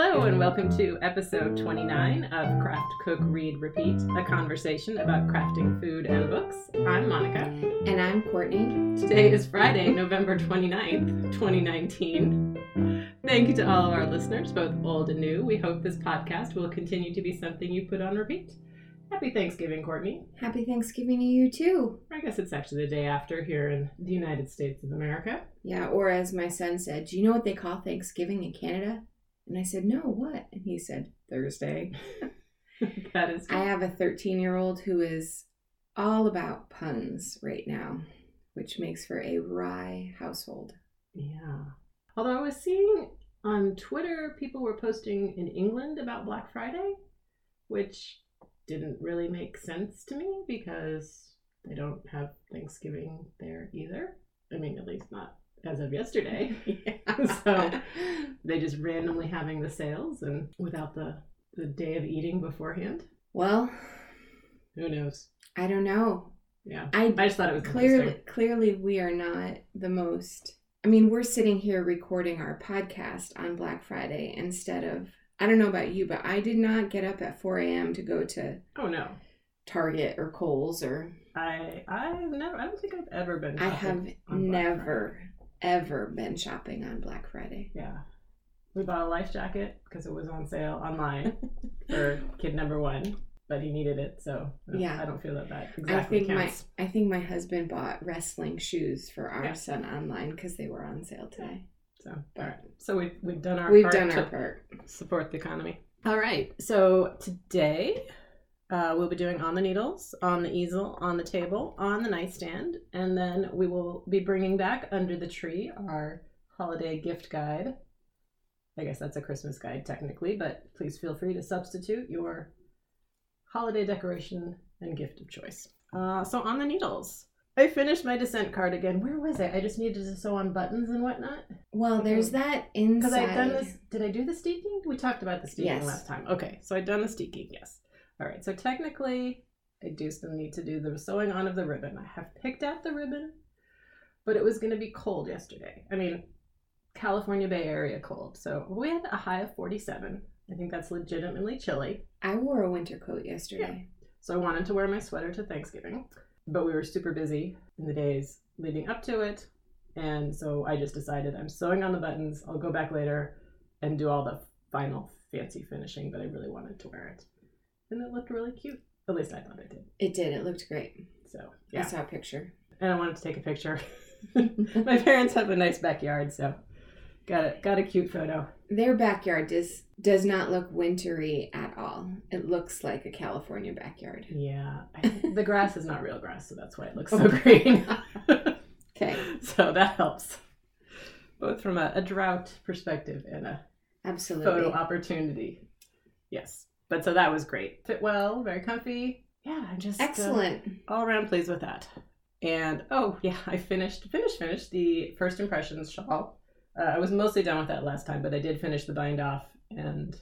Hello, and welcome to episode 29 of Craft, Cook, Read, Repeat, a conversation about crafting food and books. I'm Monica. And I'm Courtney. Today is Friday, November 29th, 2019. Thank you to all of our listeners, both old and new. We hope this podcast will continue to be something you put on repeat. Happy Thanksgiving, Courtney. Happy Thanksgiving to you too. I guess it's actually the day after here in the United States of America. Yeah, or as my son said, Do you know what they call Thanksgiving in Canada? And I said, No, what? And he said, Thursday. that is. I have a 13 year old who is all about puns right now, which makes for a wry household. Yeah. Although I was seeing on Twitter people were posting in England about Black Friday, which didn't really make sense to me because they don't have Thanksgiving there either. I mean, at least not as of yesterday. so they just randomly having the sales and without the the day of eating beforehand. Well, who knows? I don't know. Yeah, I, I just thought it was clearly clearly we are not the most. I mean, we're sitting here recording our podcast on Black Friday instead of I don't know about you, but I did not get up at 4 a.m. to go to oh no Target or Kohl's or I I've never I don't think I've ever been. I have never ever been shopping on Black Friday. Yeah, we bought a life jacket because it was on sale online for kid number one, but he needed it, so uh, yeah, I don't feel that that exactly I think counts. my I think my husband bought wrestling shoes for our yeah. son online because they were on sale today. So all right, so we we've done our we've part done our part support the economy. All right, so today uh, we'll be doing on the needles, on the easel, on the table, on the nightstand, and then we will be bringing back under the tree our holiday gift guide. I guess that's a Christmas guide technically, but please feel free to substitute your holiday decoration and gift of choice. Uh, so on the needles. I finished my descent cardigan. Where was it? I just needed to sew on buttons and whatnot. Well, there's that inside. Because I've done this. Did I do the steeking? We talked about the steeking yes. last time. Okay, so I've done the steeking. Yes. All right. So technically, I do still need to do the sewing on of the ribbon. I have picked out the ribbon, but it was going to be cold yesterday. I mean, California Bay Area cold. So we had a high of 47. I think that's legitimately chilly. I wore a winter coat yesterday. Yeah. So I wanted to wear my sweater to Thanksgiving but we were super busy in the days leading up to it. And so I just decided I'm sewing on the buttons. I'll go back later and do all the final fancy finishing, but I really wanted to wear it. And it looked really cute. At least I thought it did. It did. It looked great. So, yeah. I saw a picture. And I wanted to take a picture. My parents have a nice backyard, so got a got a cute photo. Their backyard does does not look wintry at all. It looks like a California backyard. Yeah, the grass is not real grass, so that's why it looks so green. okay, so that helps, both from a, a drought perspective and a absolutely photo opportunity. Yes, but so that was great. Fit well, very comfy. Yeah, I'm just uh, excellent. Uh, all around pleased with that. And oh yeah, I finished finished finished the first impressions shawl uh, I was mostly done with that last time, but I did finish the bind off and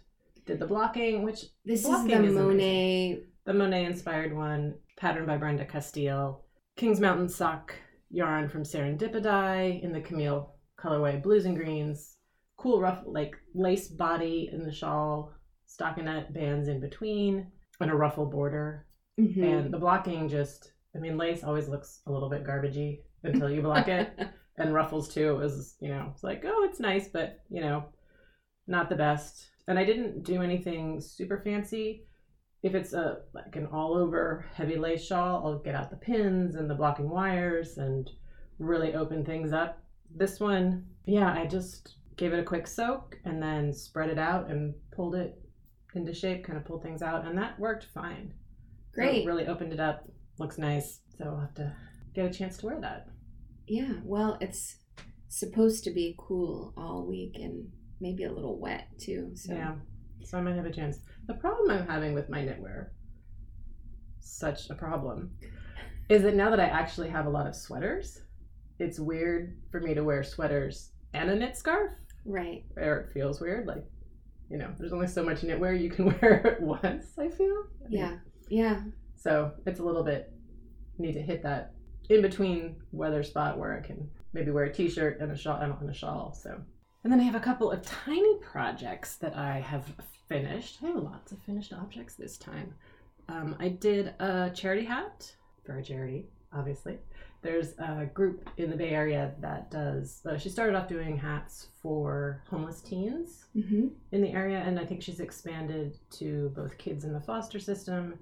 did the blocking, which this blocking is the is Monet, amazing. the Monet inspired one, patterned by Brenda Castile. Kings Mountain sock yarn from Serendipity in the Camille colorway, blues and greens. Cool rough like lace body in the shawl, stockinette bands in between, and a ruffle border. Mm-hmm. And the blocking just, I mean, lace always looks a little bit garbagey until you block it. and ruffles too. It was, you know, it's like, oh, it's nice, but you know, not the best. And I didn't do anything super fancy. If it's a like an all over heavy lace shawl, I'll get out the pins and the blocking wires and really open things up. This one, yeah, I just gave it a quick soak and then spread it out and pulled it into shape, kind of pulled things out, and that worked fine. Great. So really opened it up. Looks nice. So I'll have to get a chance to wear that. Yeah, well, it's supposed to be cool all week and maybe a little wet too. So yeah, so I might have a chance. The problem I'm having with my knitwear, such a problem, is that now that I actually have a lot of sweaters, it's weird for me to wear sweaters and a knit scarf. Right. Or it feels weird, like you know, there's only so much knitwear you can wear at once. I feel. Yeah. Yeah. So it's a little bit need to hit that in between weather spot where I can maybe wear a t-shirt and a shawl and a shawl. So And then I have a couple of tiny projects that I have finished. I have lots of finished objects this time. Um, I did a charity hat for a charity, obviously. There's a group in the Bay Area that does, uh, she started off doing hats for homeless teens Mm-hmm. in the area, and I think she's expanded to both kids in the foster system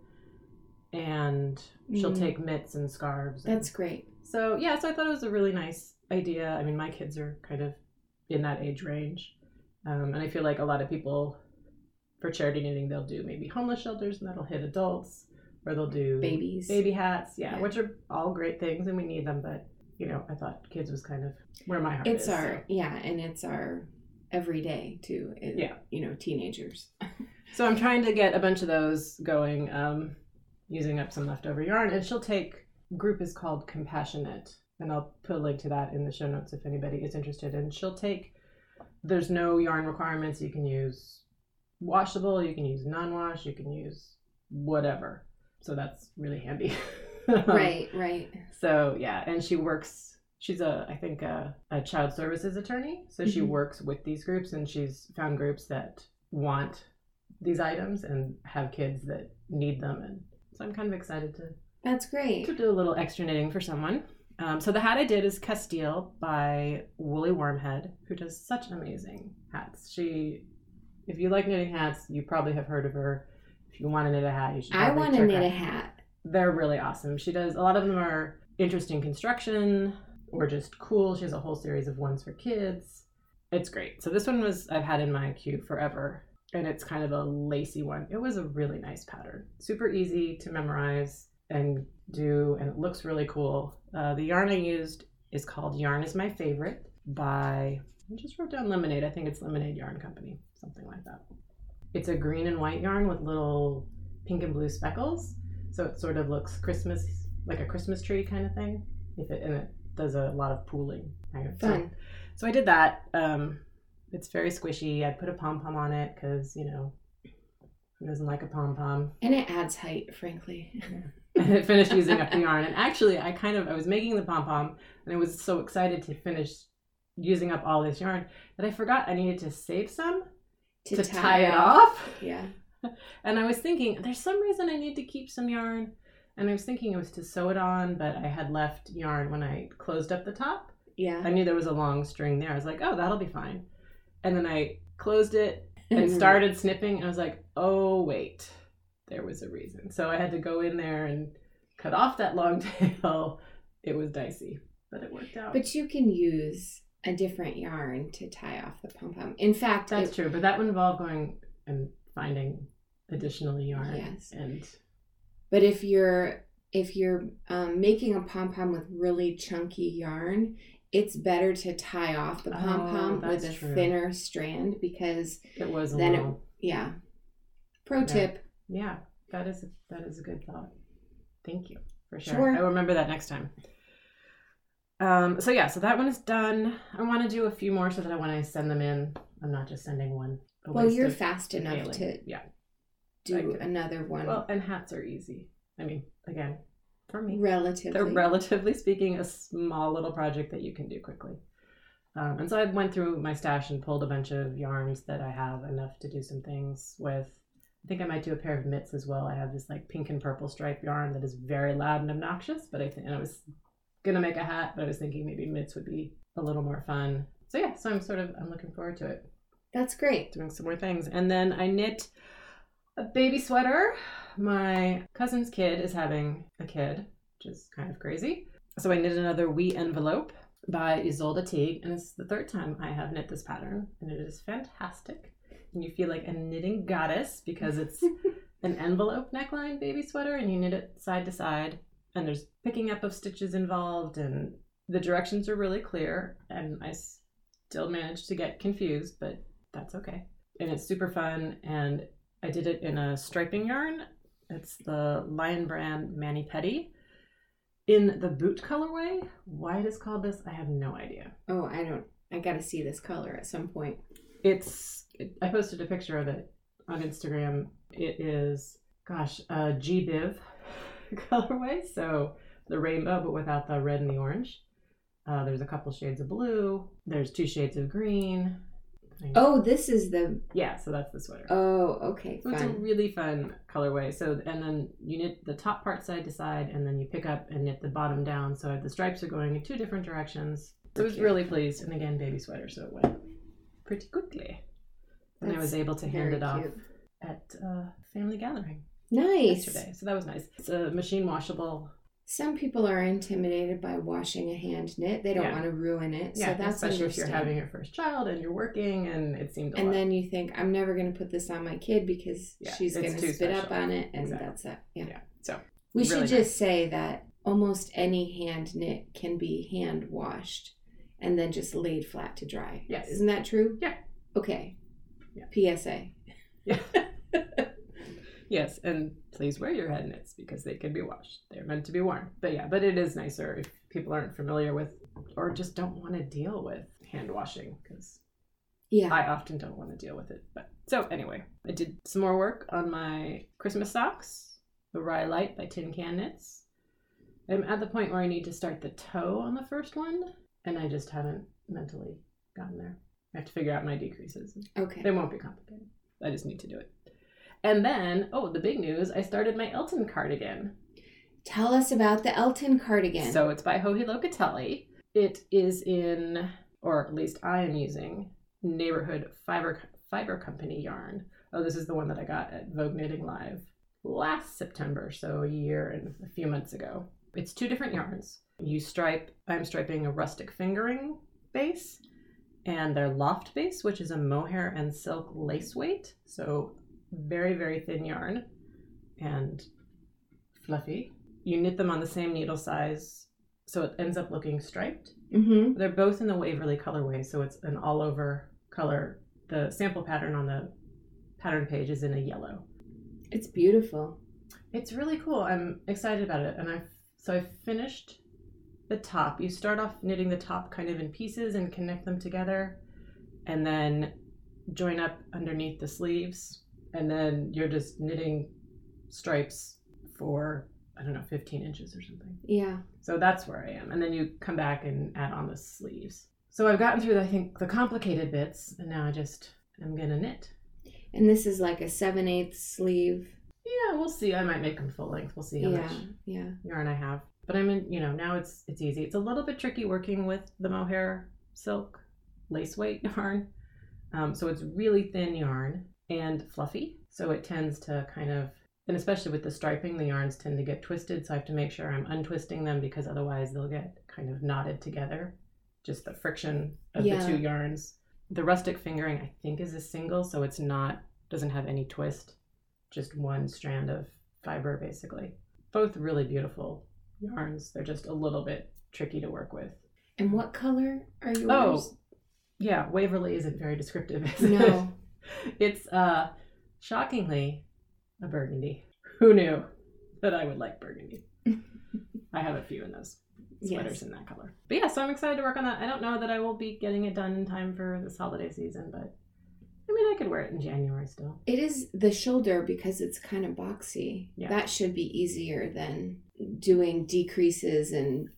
and she'll Mm. take mitts and scarves. and- That's great. so yeah, so I thought it was a really nice idea. I mean, my kids are kind of in that age range, um, and I feel like a lot of people for charity knitting they'll do maybe homeless shelters, and that'll hit adults, or they'll do Babies. baby hats, yeah, Yeah. which are all great things, and we need them. But you know, I thought kids was kind of where my heart is. It's is. our so. yeah, and it's our everyday too. It- Yeah. You know, teenagers. So I'm trying to get a bunch of those going, um, using up some leftover yarn, and she'll take. Group is called Compassionate, and I'll put a link to that in the show notes if anybody is interested. And she'll take. There's no yarn requirements. You can use washable. You can use non-wash. You can use whatever. So that's really handy. Um, right, right. So yeah, and she works. She's a, I think, a, a child services attorney. So she Mhm. works with these groups, and she's found groups that want these items and have kids that need them. And so I'm kind of excited to That's great. to do a little extra knitting for someone. Um, so the hat I did is Castile by Woolly Wormhead, who does such amazing hats. She, if you like knitting hats, you probably have heard of her. If you want to knit a hat, you should. I want to knit a hat. they're really awesome. She does a lot of them are interesting construction or just cool. She has a whole series of ones for kids. It's great. So this one was I've had in my queue forever and it's kind of a lacy one. It was a really nice pattern. Super easy to memorize and do and it looks really cool. Uh, the yarn I used is called Yarn is My Favorite by I just wrote down Lemonade. I think it's Lemonade Yarn Company, something like that. It's a green and white yarn with little pink and blue speckles. So it sort of looks Christmas, like a Christmas tree kind of thing. If it and it does a lot of pooling. kind of- so- Fun. So I did that. Um, it's very squishy. I put a pom pom on it because you know who doesn't like a pom pom. And it adds height, frankly. And it finished using up the yarn. And actually, I kind of I was making the pom pom, and I was so excited to finish using up all this yarn that I forgot I needed to save some to, tie, it off. Yeah. And I was thinking, there's some reason I need to keep some yarn. And I was thinking it was to sew it on, but I had left yarn when I closed up the top. Yeah. I knew there was a long string there. I was like, oh, that'll be fine. And then I closed it and mm-hmm. started snipping, and I was like, oh, wait, there was a reason. So I had to go in there and cut off that long tail. It was dicey, but it worked out. But you can use a different yarn to tie off the pom pom. In fact, That's it- true, but that would involve going and finding additional yarn. Yes. And But if you're if you're um, making a pom pom with really chunky yarn, it's better to tie off the Oh, pom pom with a true. thinner strand because it was a Then it- yeah. Pro Yeah. tip. Yeah, that is that is a good thought. Thank you for sure. Sure. I will remember that next time. Um, so yeah, so that one is done. I want to do a few more so that I when I send them in, I'm not just sending one. Well, you're fast enough mailing. to yeah. do another one. Well, and hats are easy. I mean, again, for me, relatively. they're relatively speaking a small little project that you can do quickly. Um, and so I went through my stash and pulled a bunch of yarns that I have enough to do some things with. I think I might do a pair of mitts as well. I have this like pink and purple stripe yarn that is very loud and obnoxious, but I think and I was gonna make a hat, but I was thinking maybe mitts would be a little more fun. So yeah, so I'm sort of I'm looking forward to it That's great. doing some more things. And then I knit a baby sweater. My cousin's kid is having a kid, which is kind of crazy. So I knit another wee envelope by Isolde Teague, and it's the third time I have knit this pattern, and it is fantastic. And you feel like a knitting goddess because it's an envelope neckline baby sweater, and you knit it side to side, and there's picking up of stitches involved, and the directions are really clear, and I still managed to get confused, but that's okay. And it's super fun. And I did it in a striping yarn. It's the Lion Brand Mani Petty in the boot colorway. Why it is called this, I have no idea. Oh, I don't. I got to see this color at some point. It's, it, I posted a picture of it on Instagram. It is, gosh, a G Biv colorway. So the rainbow, but without the red and the orange. Uh, there's a couple shades of blue. There's two shades of green. Oh, this is the. Yeah, so that's the sweater. Oh, okay, So it's a really fun colorway. So and then you knit the top part side to side, and then you pick up and knit the bottom down. So the stripes are going in two different directions. So I was really pleased. And again, baby sweater, so it went pretty quickly. And I was able to hand it off at uh, family gathering Nice. yesterday. So that was nice. It's a machine washable. Some people are intimidated by washing a hand knit. They don't Yeah. want to ruin it. Yeah, so that's especially if you're understandable. having your first child and you're working, and it seemed a And lot. then you think, I'm never going to put this on my kid because Yeah, she's it's going too to spit up special. on it, and Exactly. that's it. Yeah. yeah. So We Really should nice. just say that almost any hand knit can be hand washed and then just laid flat to dry. Yes. Isn't that true? Yeah. Okay. Yeah. PSA. Yeah. yes, and please wear your head knits because they can be washed. They're meant to be worn. But yeah, but it is nicer if people aren't familiar with or just don't want to deal with hand washing because Yeah. I often don't want to deal with it. But so anyway, I did some more work on my Christmas socks, the Rye Light by Tin Can Knits. I'm at the point where I need to start the toe on the first one, and I just haven't mentally gotten there. I have to figure out my decreases. okay. They won't be complicated. I just need to do it. And then, oh, the big news, I started my Elton cardigan. Tell us about the Elton cardigan. So it's by Joji Locatelli. It is in, or at least I am using, neighborhood fiber fiber company yarn. Oh, this is the one that I got at Vogue Knitting Live last September, so a year and a few months ago. It's two different yarns. You stripe, I'm striping a rustic fingering base and their loft base, which is a mohair and silk lace weight. So very, very thin yarn and fluffy. You knit them on the same needle size, so it ends up looking striped. mm-hmm. They're both in the Waverly colorway, so it's an all over color. The sample pattern on the pattern page is in a yellow. It's beautiful. It's really cool. I'm excited about it. And I so I finished the top. You start off knitting the top kind of in pieces and connect them together and then join up underneath the sleeves and then you're just knitting stripes for I don't know 15 inches or something. Yeah. So that's where I am. And then you come back and add on the sleeves. So I've gotten through I think the complicated bits and now I just am going to knit. And this is like a 7 8 sleeve. Yeah, we'll see. I might make them full length. We'll see how Yeah. much Yeah. yarn I have. But I'm in, you know, now it's it's easy. It's a little bit tricky working with the mohair silk lace weight yarn. Um, so it's really thin yarn and fluffy. So it tends to kind of, and especially with the striping, the yarns tend to get twisted. So I have to make sure I'm untwisting them because otherwise they'll get kind of knotted together. Just the friction of Yeah. the two yarns. The rustic fingering, I think, is a single, so it's not doesn't have any twist. Just one strand of fiber, basically. Both really beautiful yarns. They're just a little bit tricky to work with. And what color are yours? Oh, yeah, Waverly isn't very descriptive. Is it? no. it's uh shockingly a burgundy. Who knew that I would like burgundy? I have a few in those sweaters Yes. in that color. But yeah, so I'm excited to work on that. I don't know that I will be getting it done in time for this holiday season, but I mean, I could wear it in January still. It is the shoulder because it's kind of boxy. Yeah. That should be easier than doing decreases and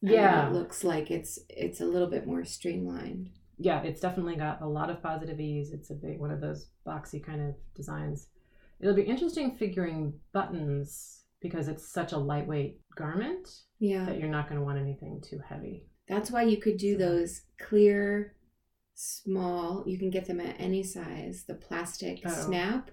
Yeah. it looks like it's it's a little bit more streamlined. Yeah, it's definitely got a lot of positive ease. It's a big one of those boxy kind of designs. It'll be interesting figuring buttons because it's such a lightweight garment Yeah. that you're not going to want anything too heavy. That's why you could do So- those clear, small. You can get them at any size. The plastic Oh. snap.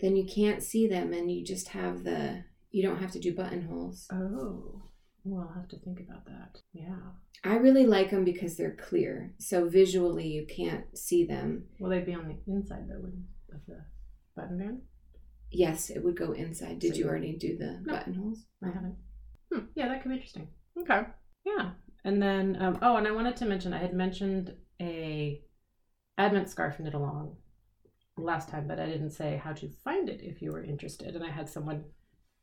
Then you can't see them, and you just have the. You don't have to do buttonholes. Oh, well, I'll have to think about that. Yeah. I really like them because they're clear, so visually you can't see them. Well, they'd be on the inside though wouldn't- of the button band? Yes, it would go inside. Did So you already do the No. buttonholes? I haven't. Hmm, yeah, that could be interesting. Okay. Yeah. And then, um, oh, and I wanted to mention, I had mentioned a Advent scarf knit along last time, but I didn't say how to find it if you were interested. And I had someone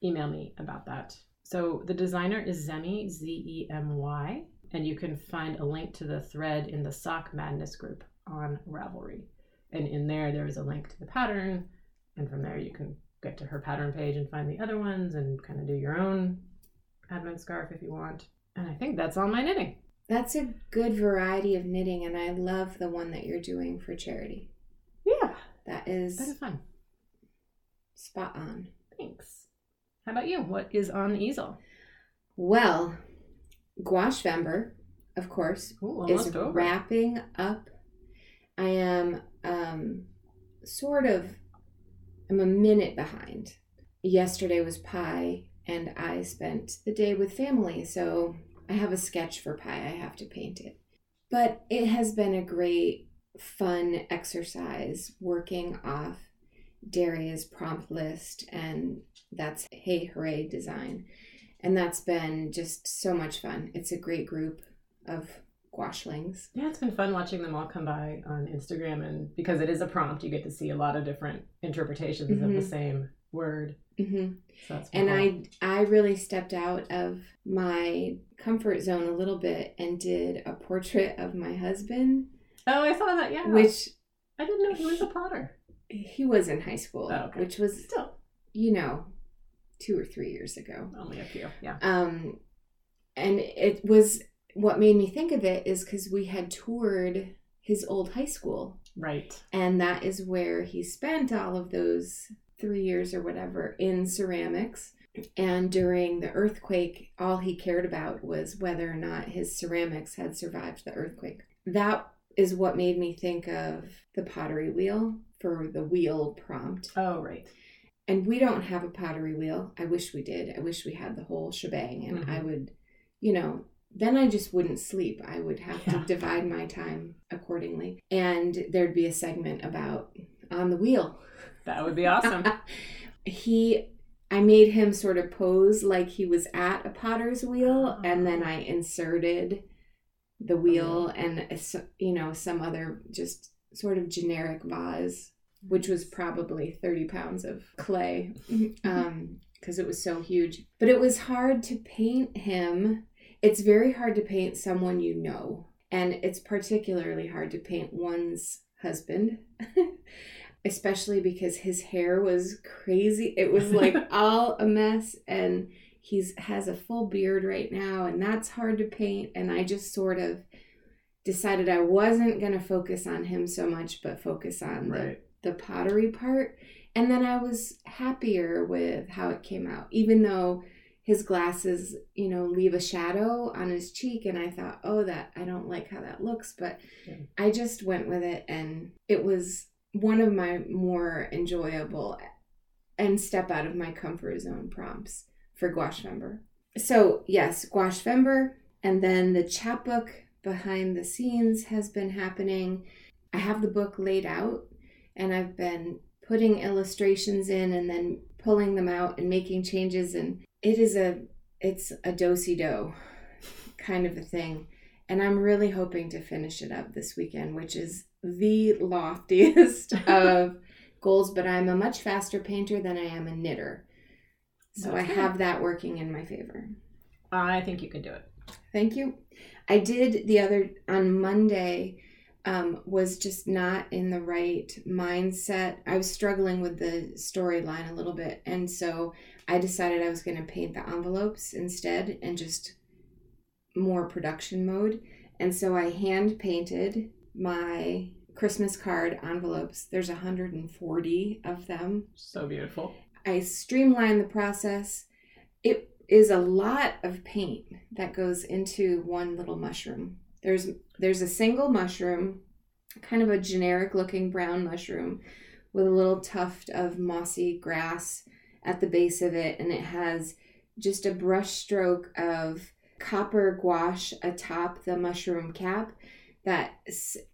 email me about that. So the designer is Zemy, Z E M Y, and you can find a link to the thread in the Sock Madness group on Ravelry. And in there, there is a link to the pattern. And from there, you can get to her pattern page and find the other ones and kind of do your own advent scarf if you want. And I think that's all my knitting. That's a good variety of knitting, and I love the one that you're doing for charity. Yeah, That is that is fun. spot on. Thanks. How about you? What is on the easel? Well, Gouache Vember, of course, Ooh, is over. wrapping up. I am um, sort of, I'm a minute behind. Yesterday was pie, and I spent the day with family, so I have a sketch for pie. I have to paint it. But it has been a great, fun exercise working off Daria's prompt list, and that's Hey Hooray Design. And that's been just so much fun. It's a great group of gouachelings. Yeah, it's been fun watching them all come by on Instagram, and because it is a prompt, you get to see a lot of different interpretations of the Mhm. same word. hmm So that's And. I I really stepped out of my comfort zone a little bit and did a portrait of my husband, oh, I saw that. Yeah, which I didn't know he was a potter. He was in high school, Oh, okay. which was Still, you know two or three years ago. only a few. Yeah. Um, and it was what made me think of it is because we had toured his old high school, Right. and that is where he spent all of those three years or whatever in ceramics. And during the earthquake, all he cared about was whether or not his ceramics had survived the earthquake. That is what made me think of the pottery wheel for the wheel prompt. Oh, right. And we don't have a pottery wheel. I wish we did. I wish we had the whole shebang. And Mhm. I would, you know, then I just wouldn't sleep. I would have Yeah. to divide my time accordingly. And there'd be a segment about on the wheel. That would be awesome. he, I made him sort of pose like he was at a potter's wheel. Oh. And then I inserted the wheel and, you know, some other just sort of generic vase which was probably 30 pounds of clay um because it was so huge. But it was hard to paint him. It's very hard to paint someone you know. And it's particularly hard to paint one's husband especially because his hair was crazy. It was like all a mess. And he's has a full beard right now and that's hard to paint and i just sort of decided i wasn't going to focus on him so much but focus on the right. the pottery part. And then I was happier with how it came out, even though his glasses, you know, leave a shadow on his cheek. And I thought, oh, that I don't like how that looks. But Yeah. I just went with it. And it was one of my more enjoyable and step out of my comfort zone prompts for Gouache Vember. So, yes, Gouache Vember. And then the chapbook behind the scenes has been happening. I have the book laid out and I've been putting illustrations in and then pulling them out and making changes and it is a it's a dosey do kind of a thing and I'm really hoping to finish it up this weekend which is the loftiest of goals but I'm a much faster painter than I am a knitter so That's I have that working in my favor I think you can do it. Thank you. I did the other on Monday. Um, was just not in the right mindset. I was struggling with the storyline a little bit, and so I decided I was going to paint the envelopes instead and just more production mode. And so I hand painted my Christmas card envelopes. There's 140 of them. So beautiful. I streamline the process. It is a lot of paint that goes into one little mushroom. There's there's a single mushroom, kind of a generic looking brown mushroom with a little tuft of mossy grass at the base of it and it has just a brush stroke of copper gouache atop the mushroom cap that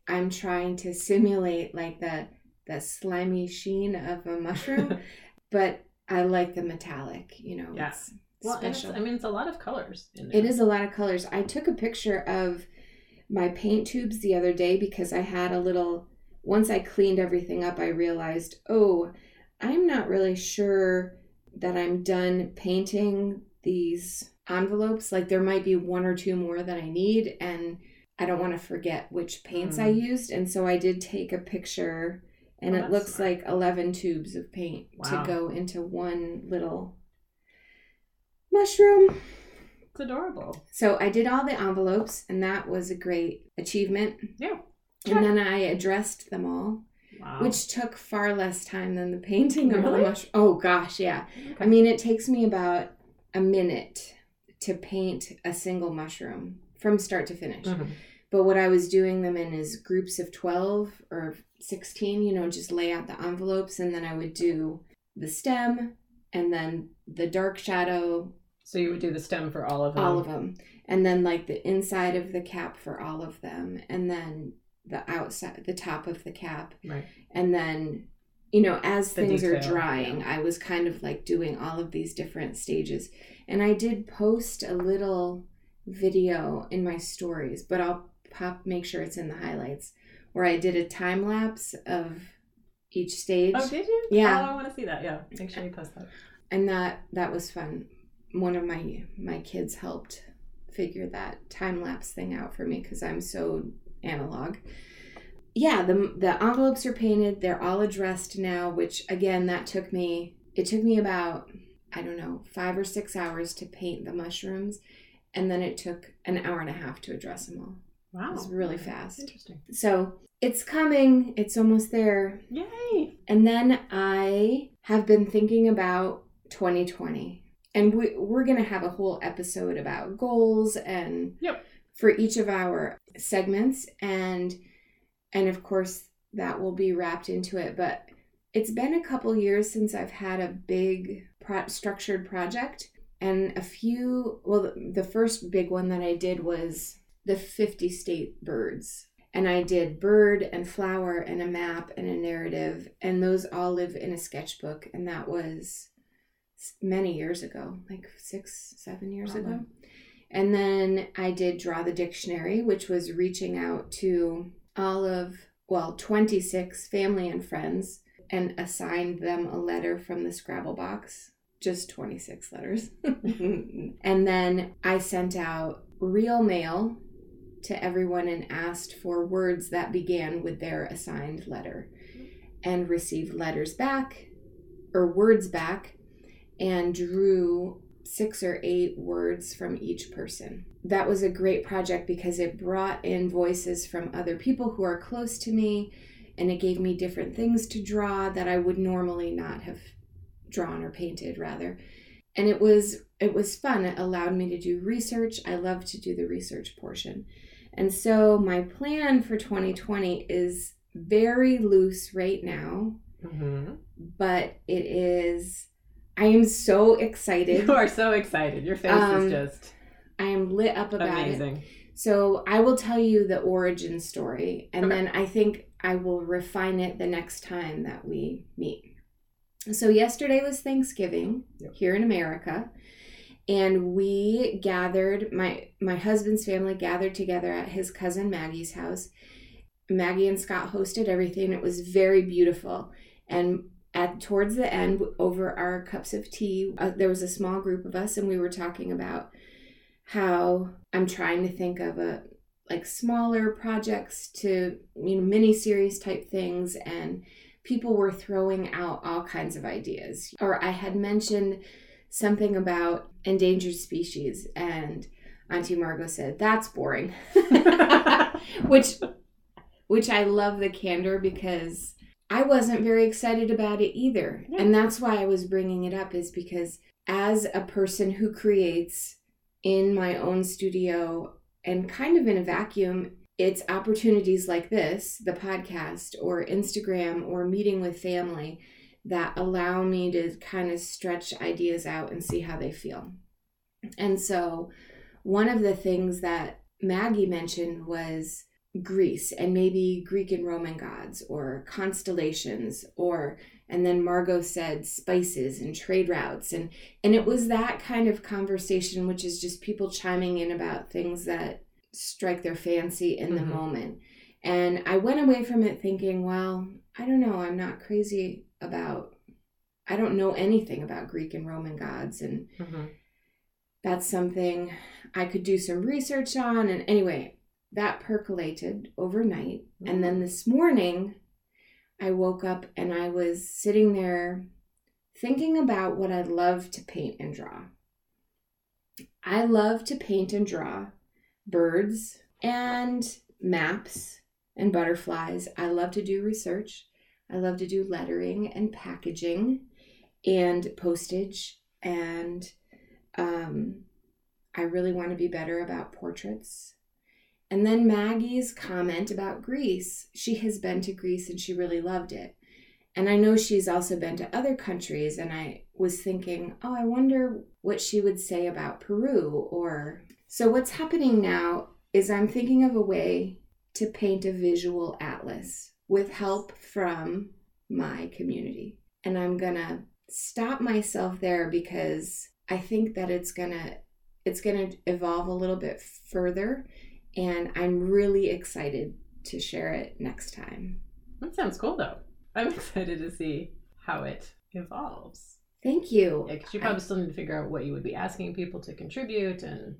I'm trying to simulate like the the slimy sheen of a mushroom but I like the metallic, you know. Yeah. Well, it's, special. I mean, it's a lot of colors in there. It is a lot of colors. I took a picture of my paint tubes the other day because I had a little. Once I cleaned everything up, I realized, oh, I'm not really sure that I'm done painting these envelopes. Like there might be one or two more that I need, and I don't want to forget which paints I Mm. used. And so I did take a picture, and Oh, it looks smart. like 11 tubes of paint Wow. to go into one little mushroom. It's adorable. So I did all the envelopes, and that was a great achievement. Yeah. And then I addressed them all, Wow. which took far less time than the painting of the mushroom. Oh gosh, yeah. I mean, it takes me about a minute to paint a single mushroom from start to finish. Mhm. But what I was doing them in is groups of 12 or 16, you know, just lay out the envelopes and then I would do the stem and then the dark shadow, So you would do the stem for all of them. all of them. And then like the inside of the cap for all of them and then the outside the top of the cap Right. and then you know as The things are drying yeah. i was kind of like doing all of these different stages and i did post a little video in my stories but i'll pop make sure it's in the highlights where i did a time lapse of each stage Oh, did you? Yeah. Oh, I want to see that. Yeah. Make sure you post that. and that that was fun one of my my kids helped figure that time lapse thing out for me because i'm so analog yeah the the envelopes are painted they're all addressed now which again that took me it took me about i don't know five or six hours to paint the mushrooms and then it took an hour and a half to address them all Wow. It's really fast Interesting. so it's coming it's almost there Yay. and then I have been thinking about 2020. And we, we're going to have a whole episode about goals and Yep. for each of our segments and and of course that will be wrapped into it but it's been a couple years since I've had a big pro- structured project and a few well the, the first big one that I did was the 50 state birds and I did bird and flower and a map and a narrative, and those all live in a sketchbook, and that was many years ago, like six, seven years Probably. ago. And then I did draw the dictionary, which was reaching out to all of well, 26 family and friends, and assigned them a letter from the Scrabble box. Just 26 letters. and then I sent out real mail to everyone and asked for words that began with their assigned letter and received letters back or words back and drew six or eight words from each person. That was a great project because it brought in voices from other people who are close to me and it gave me different things to draw that I would normally not have drawn or painted rather. And it was it was fun. It allowed me to do research. I love to do the research portion. And so my plan for 2020 is very loose right now, Mm-hmm. but it is I am so excited. You are so excited. Your face Um, is just I am lit up about it. amazing. So I will tell you the origin story, and Okay. then I think I will refine it the next time that we meet. So yesterday was Thanksgiving Yep. here in America, and we gathered. my My husband's family gathered together at his cousin Maggie's house. Maggie and Scott hosted everything. It was very beautiful, and at towards the end, over our cups of tea, uh, there was a small group of us, and we were talking about how I'm trying to think of a like smaller projects to you know mini series type things and people were throwing out all kinds of ideas or I had mentioned something about endangered species and Auntie Margot said that's boring which which I love the candor because I wasn't very excited about it either Yeah. and that's why I was bringing it up is because as a person who creates in my own studio and kind of in a vacuum, it's opportunities like this, the podcast or Instagram or meeting with family that allow me to kind of stretch ideas out and see how they feel. And so, one of the things that Maggie mentioned was Greece and maybe Greek and Roman gods or constellations or and then Margot said spices and trade routes and and it was that kind of conversation which is just people chiming in about things that strike their fancy in the Mhm. moment and i went away from it thinking well i don't know i'm not crazy about i don't know anything about greek and roman gods and Mhm. that's something i could do some research on and anyway that percolated overnight and then this morning I woke up and I was sitting there thinking about what I'd love to paint and draw. I love to paint and draw birds and maps and butterflies. I love to do research. I love to do lettering and packaging and postage. And um, I really want to be better about portraits. And then Maggie's comment about Greece. She has been to Greece and she really loved it. And I know she's also been to other countries. And I was thinking, oh, I wonder what she would say about Peru or. So, what's happening now is I'm thinking of a way to paint a visual atlas with help from my community. And I'm going to stop myself there because I think that it's going to it's going to evolve a little bit further and I'm really excited to share it next time. That sounds cool though. I'm excited to see how it evolves. Thank you. Yeah, because you probably I, still need to figure out what you would be asking people to contribute and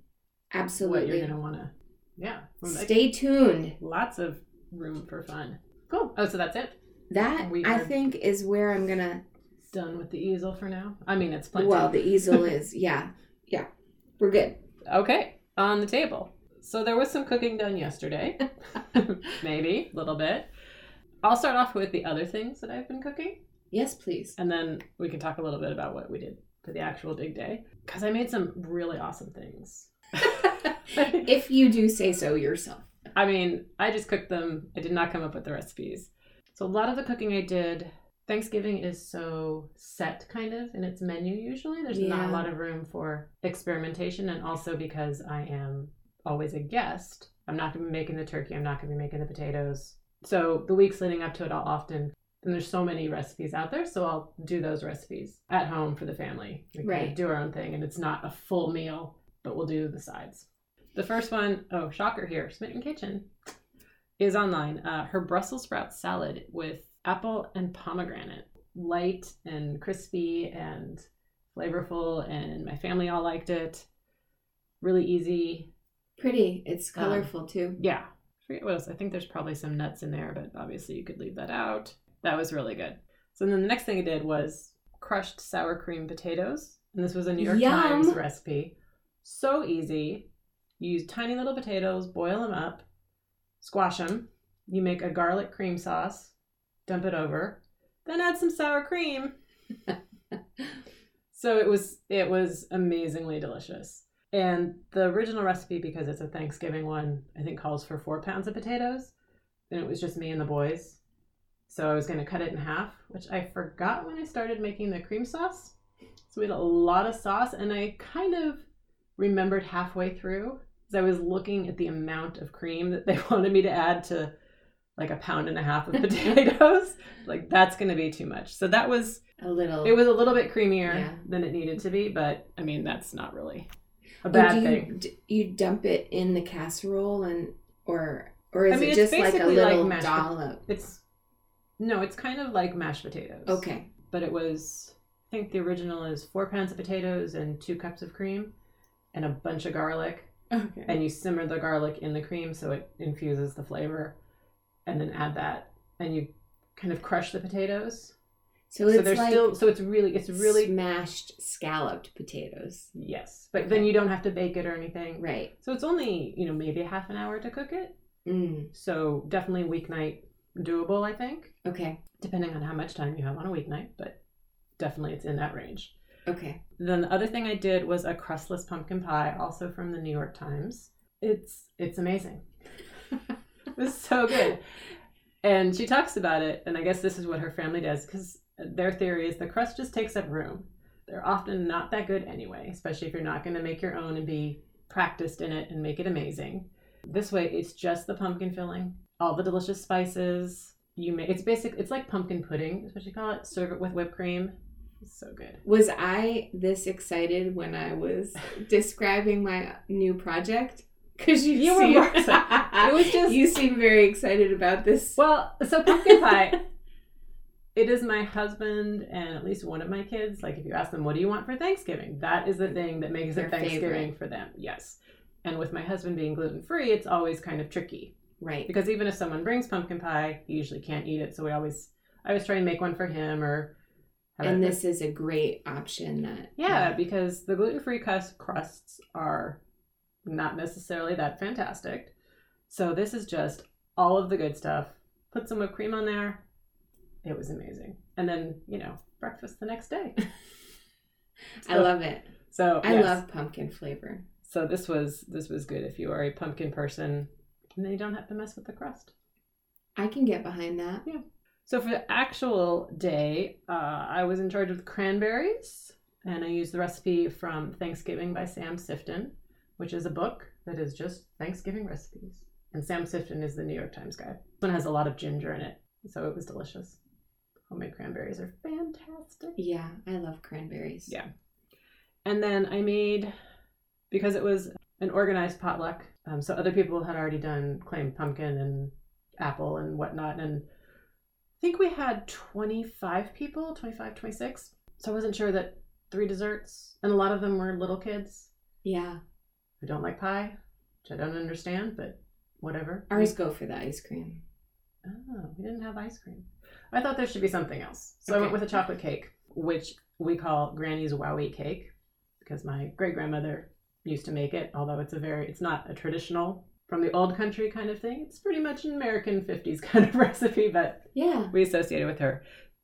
absolutely what you're going to want to. Yeah. Stay tuned. Lots of room for fun. Cool. Oh, so that's it. That I think is where I'm gonna done with the easel for now. I mean, it's plenty. Well, the easel is yeah, yeah. We're good. Okay, on the table. So there was some cooking done yesterday, maybe a little bit. I'll start off with the other things that I've been cooking. Yes, please. And then we can talk a little bit about what we did for the actual big day because I made some really awesome things. if you do say so yourself. I mean, I just cooked them. I did not come up with the recipes. So a lot of the cooking I did, Thanksgiving is so set kind of in its menu usually. There's yeah. not a lot of room for experimentation and also because I am always a guest, I'm not going to be making the turkey, I'm not going to be making the potatoes. So the weeks leading up to it, I'll often and there's so many recipes out there, so I'll do those recipes at home for the family. We right. do our own thing, and it's not a full meal, but we'll do the sides. The first one, oh shocker here, Smitten Kitchen is online. Uh, her Brussels sprout salad with apple and pomegranate, light and crispy and flavorful, and my family all liked it. Really easy. Pretty. It's um, colorful um, too. Yeah. I forget what else. I think there's probably some nuts in there, but obviously you could leave that out. That was really good. So then the next thing I did was crushed sour cream potatoes. And this was a New York Yum. Times recipe. So easy. You use tiny little potatoes, boil them up, squash them. You make a garlic cream sauce, dump it over, then add some sour cream. so it was it was amazingly delicious. And the original recipe, because it's a Thanksgiving one, I think calls for four pounds of potatoes. And it was just me and the boys. So I was going to cut it in half, which I forgot when I started making the cream sauce. So we had a lot of sauce, and I kind of remembered halfway through I was looking at the amount of cream that they wanted me to add to like a pound and a half of potatoes. like that's going to be too much. So that was a little. It was a little bit creamier yeah. than it needed to be, but I mean that's not really a oh, bad you, thing. Do you dump it in the casserole and or or is I mean, it just like a little like dollop? It's no, it's kind of like mashed potatoes. Okay, but it was. I think the original is four pounds of potatoes and two cups of cream, and a bunch of garlic Okay. And you simmer the garlic in the cream so it infuses the flavor, and then add that, and you kind of crush the potatoes. So it's so like still so it's really it's really smashed scalloped potatoes. Yes, but okay. then you don't have to bake it or anything. Right. So it's only you know maybe a half an hour to cook it. Mm. So definitely weeknight doable, I think. Okay. Depending on how much time you have on a weeknight, but definitely it's in that range. Okay. Then the other thing I did was a crustless pumpkin pie, also from the New York Times. It's it's amazing. it was so good. And she talks about it, and I guess this is what her family does because their theory is the crust just takes up room. They're often not that good anyway, especially if you're not going to make your own and be practiced in it and make it amazing. This way, it's just the pumpkin filling, all the delicious spices. You make it's basic. It's like pumpkin pudding, is what you call it. Serve it with whipped cream so good. Was I this excited when I was describing my new project? Because you, you seem, were it was just you seem very excited about this. Well, so pumpkin pie. it is my husband and at least one of my kids. Like, if you ask them, "What do you want for Thanksgiving?" That is the mm-hmm. thing that makes Their it Thanksgiving favorite. for them. Yes, and with my husband being gluten free, it's always kind of tricky, right? Because even if someone brings pumpkin pie, he usually can't eat it. So we always, I always try and make one for him or and this is a great option that Yeah, because the gluten free crusts are not necessarily that fantastic. So this is just all of the good stuff. Put some whipped cream on there. It was amazing. And then, you know, breakfast the next day. I love it. So I yes. love pumpkin flavor. So this was this was good if you are a pumpkin person and then you don't have to mess with the crust. I can get behind that. So for the actual day, uh, I was in charge of the cranberries, and I used the recipe from Thanksgiving by Sam Sifton, which is a book that is just Thanksgiving recipes. And Sam Sifton is the New York Times guy. This one has a lot of ginger in it, so it was delicious. Homemade cranberries are fantastic. Yeah, I love cranberries. Yeah. And then I made, because it was an organized potluck, um, so other people had already done claim pumpkin and apple and whatnot. And think we had 25 people, 25, 26. So I wasn't sure that three desserts, and a lot of them were little kids Yeah. who don't like pie, which I don't understand, but whatever. Ours go for the ice cream. Oh, we didn't have ice cream. I thought there should be something else. So I went Okay. with a chocolate cake, which we call Granny's Wowie cake because my great grandmother used to make it, although it's a very it's not a traditional from the old country kind of thing. It's pretty much an American 50s kind of recipe, but Yeah. we associate it with her.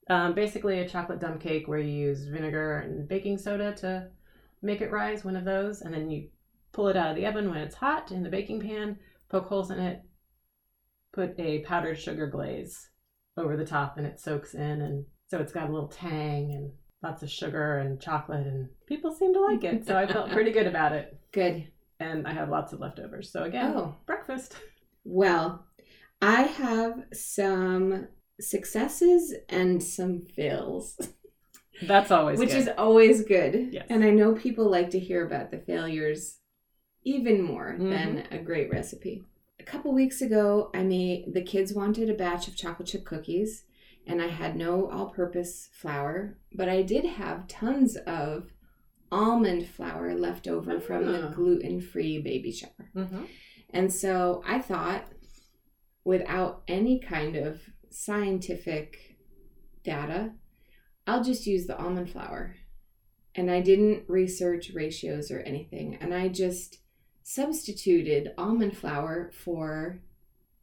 Um, basically, a chocolate dump cake where you use vinegar and baking soda to make it rise, one of those, and then you pull it out of the oven when it's hot in the baking pan, poke holes in it, put a powdered sugar glaze over the top, and it soaks in, and so it's got a little tang and lots of sugar and chocolate, and people seem to like it. So I felt pretty good about it, Good. And I have lots of leftovers. So again, Oh. breakfast. Well, I have some successes and some fails, That's always which good. is always good. Yes. And I know people like to hear about the failures even more Mm-hmm. than a great recipe. A couple weeks ago, I made the kids wanted a batch of chocolate chip cookies, and I had no all purpose flour, but I did have tons of almond flour left over from the Ah. gluten free baby shower. Mhm. And so I thought, without any kind of scientific data, I'll just use the almond flour. And I didn't research ratios or anything. And I just substituted almond flour for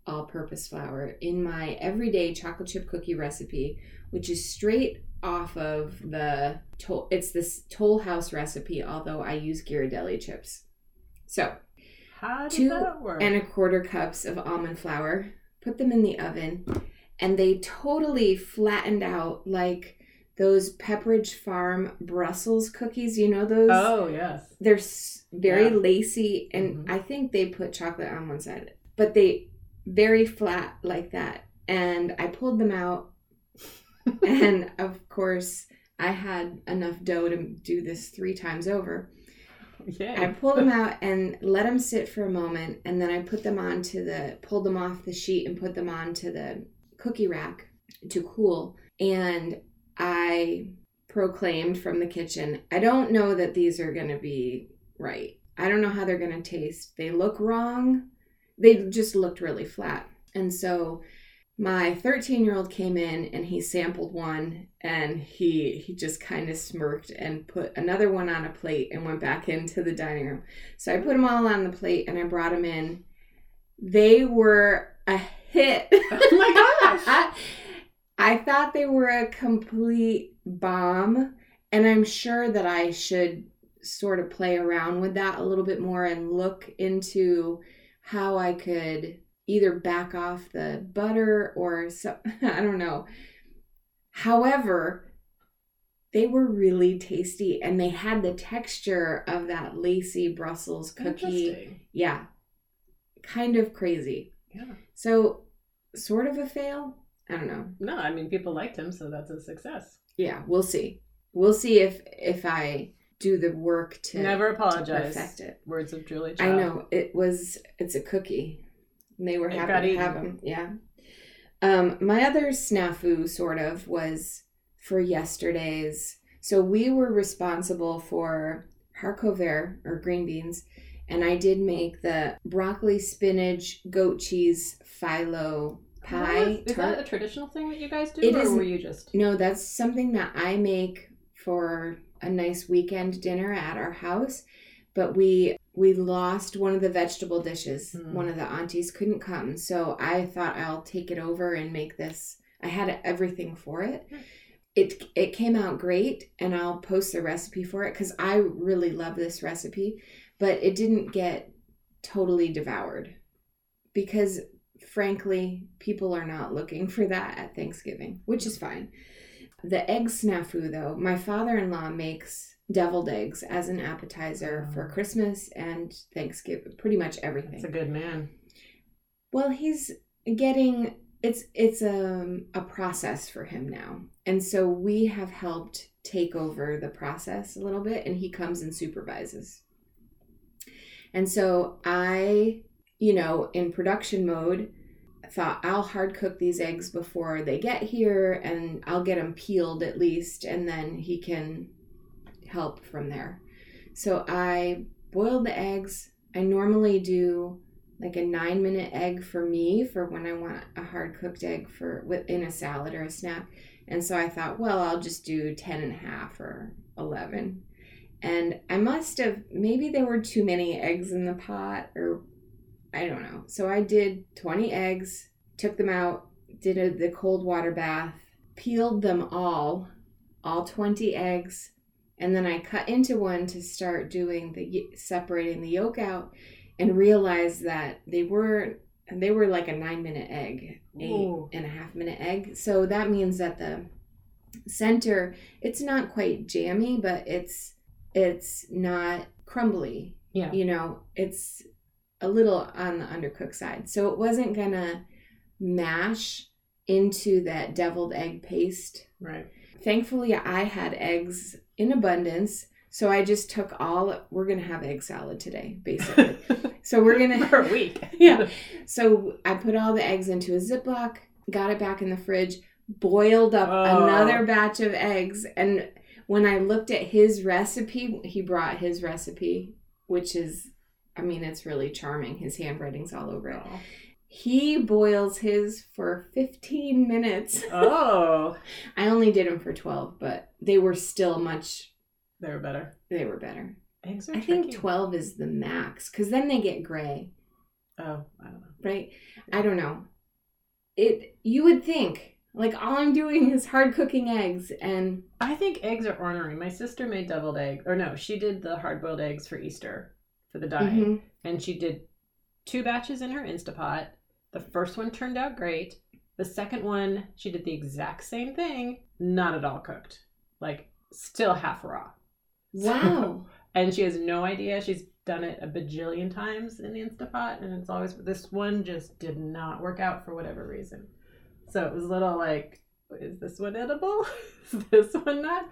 all purpose flour in my everyday chocolate chip cookie recipe, which is straight off of the Toll, it's this Toll House recipe, although I use Ghirardelli chips. So How did Two that work? and a quarter cups of almond flour. Put them in the oven, and they totally flattened out like those Pepperidge Farm Brussels cookies. You know those? oh yes. They're very Yeah. lacy, and Mhm. I think they put chocolate on one side, but they very flat like that. And I pulled them out, and of course, I had enough dough to do this three times over. Yay. I pulled them out and let them sit for a moment, and then I put them onto the pulled them off the sheet and put them onto the cookie rack to cool. And I proclaimed from the kitchen, I don't know that these are going to be right. I don't know how they're going to taste. They look wrong. They just looked really flat. And so my 13 year old came in and he sampled one and he he just kind of smirked and put another one on a plate and went back into the dining room. So i put them all on the plate and i brought them in. They were a hit. Oh my gosh. i thought they were a complete bomb and i'm sure that i should sort of play around with that a little bit more and look into how i could either back off the butter or so I don't know. However, they were really tasty and they had the texture of that lacy Brussels cookie. Yeah. Kind of crazy. Yeah. So, sort of a fail. I don't know. No, I mean people liked him, so that's a success. Yeah, we'll see. We'll see if if I do the work to Never to apologize. perfect it. Words of Julie. I know it was. It's a cookie. And they were It happy to have them. Yeah. Um, my other snafu sort of was for yesterday's. So we were responsible for haricot vert or green beans, and I did make the broccoli, spinach, goat cheese phyllo pie. is that a traditional thing that you guys do, It or is- were you just? No, that's something that I make for a nice weekend dinner at our house. But we we lost one of the vegetable dishes. Hmm. One of the aunties couldn't come, so I thought I'll take it over and make this. I had everything for it. Hmm. It it came out great, and I'll post the recipe for it because I really love this recipe. But it didn't get totally devoured because frankly, people are not looking for that at Thanksgiving, which is fine. The egg snafu, though, my father in law makes deviled eggs as an appetizer for. Christmas and Thanksgiving, pretty much everything. It's a good man. Well, he's getting it's it's a, a process for him now. And so we have helped take over the process a little bit and he comes and supervises. And so I, you know, in production mode, thought I'll hard cook these eggs before they get here and I'll get them peeled at least and then he can help from there. So I boiled the eggs. I normally do like a nine minute egg for me for when I want a hard cooked egg for in a salad or a snack. And so I thought, well, I'll just do 10 and a half or 11. And I must have, maybe there were too many eggs in the pot or I don't know. So I did 20 eggs, took them out, did a, the cold water bath, peeled them all, all 20 eggs, and then I cut into one to start doing the separating the yolk out and realized that they were they were like a 9 minute egg, eight Ooh. and a half minute egg. So that means that the center it's not quite jammy, but it's it's not crumbly Yeah. you know, it's a little on the undercooked side. So it wasn't gonna mash into that deviled egg paste. Right. Thankfully, I had eggs in abundance. So I just took all, we're gonna have egg salad today, basically. so we're gonna, for a week. yeah. So I put all the eggs into a Ziploc, got it back in the fridge, boiled up Oh. another batch of eggs. And when I looked at his recipe, he brought his recipe, which is, I mean, it's really charming. His handwriting's all over it. Oh. He boils his for 15 minutes. oh, I only did them for 12, but they were still much, they were better. they were better. Eggs are I tricky. think 12 is the max because then they get gray. Oh, I don't know. right? I don't know. It you would think like all I'm doing is hard cooking eggs and I think eggs are ornery. My sister made deviled egg, or no, she did the hard boiled eggs for Easter for the dye, Mhm. and she did two batches in her Instapot. The first one turned out great. The second one, she did the exact same thing, not at all cooked, like still half raw. wow. and she has no idea. She's done it a bajillion times in the Instapot, and it's always this one just did not work out for whatever reason. So it was a little like, is this one edible? is this one not?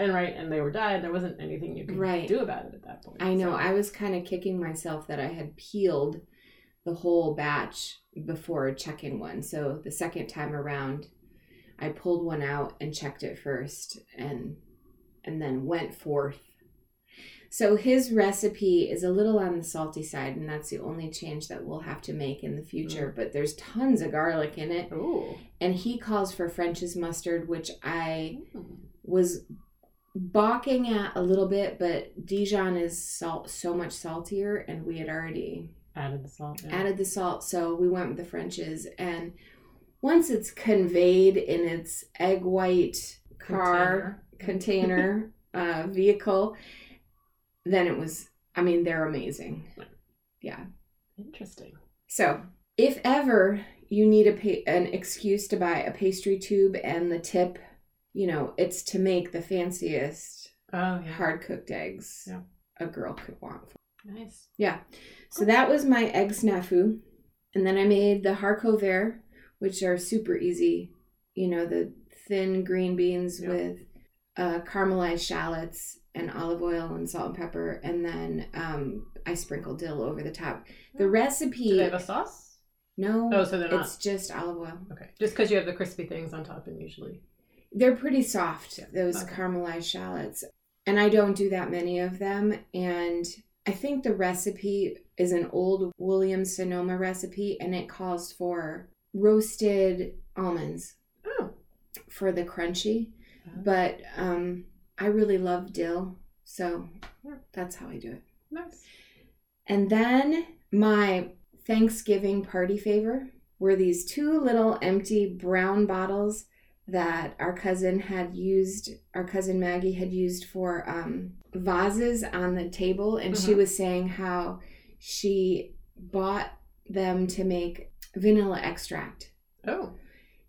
And right, and they were dyed. There wasn't anything you could Right. do about it at that point. I know. So- I was kind of kicking myself that I had peeled the whole batch before checking one. So the second time around, I pulled one out and checked it first and and then went forth. So his recipe is a little on the salty side and that's the only change that we'll have to make in the future, but there's tons of garlic in it Ooh. and he calls for French's mustard which I Mm. was balking at a little bit, but Dijon is salt so much saltier, and we had already Added the salt. yeah. added the salt, so we went with the French's. And once it's conveyed in its egg white car container, uh, vehicle, then it was. I mean, they're amazing. Yeah. Interesting. So, if ever you need a pa- an excuse to buy a pastry tube and the tip, you know, it's to make the fanciest Oh yeah. hard cooked eggs Yeah. a girl could want. Nice. Yeah. So that was my egg snafu. And then I made the haricot vert, which are super easy. You know, the thin green beans Yeah. with uh, caramelized shallots and olive oil and salt and pepper. And then um, I sprinkle dill over the top. The recipe. Do they have a sauce? no, Oh, so they're not. it's just olive oil. Okay. Just because you have the crispy things on top, and usually. They're pretty soft, Yeah, those okay. caramelized shallots. And I don't do that many of them. And I think the recipe is an old Williams Sonoma recipe and it calls for roasted almonds Oh. for the crunchy. Uh-huh. But um, I really love dill, so Yeah. that's how I do it. Nice. And then my Thanksgiving party favor were these two little empty brown bottles that our cousin had used, our cousin Maggie had used for um, vases on the table. And she Mhm. was saying how she bought them to make vanilla extract. Oh.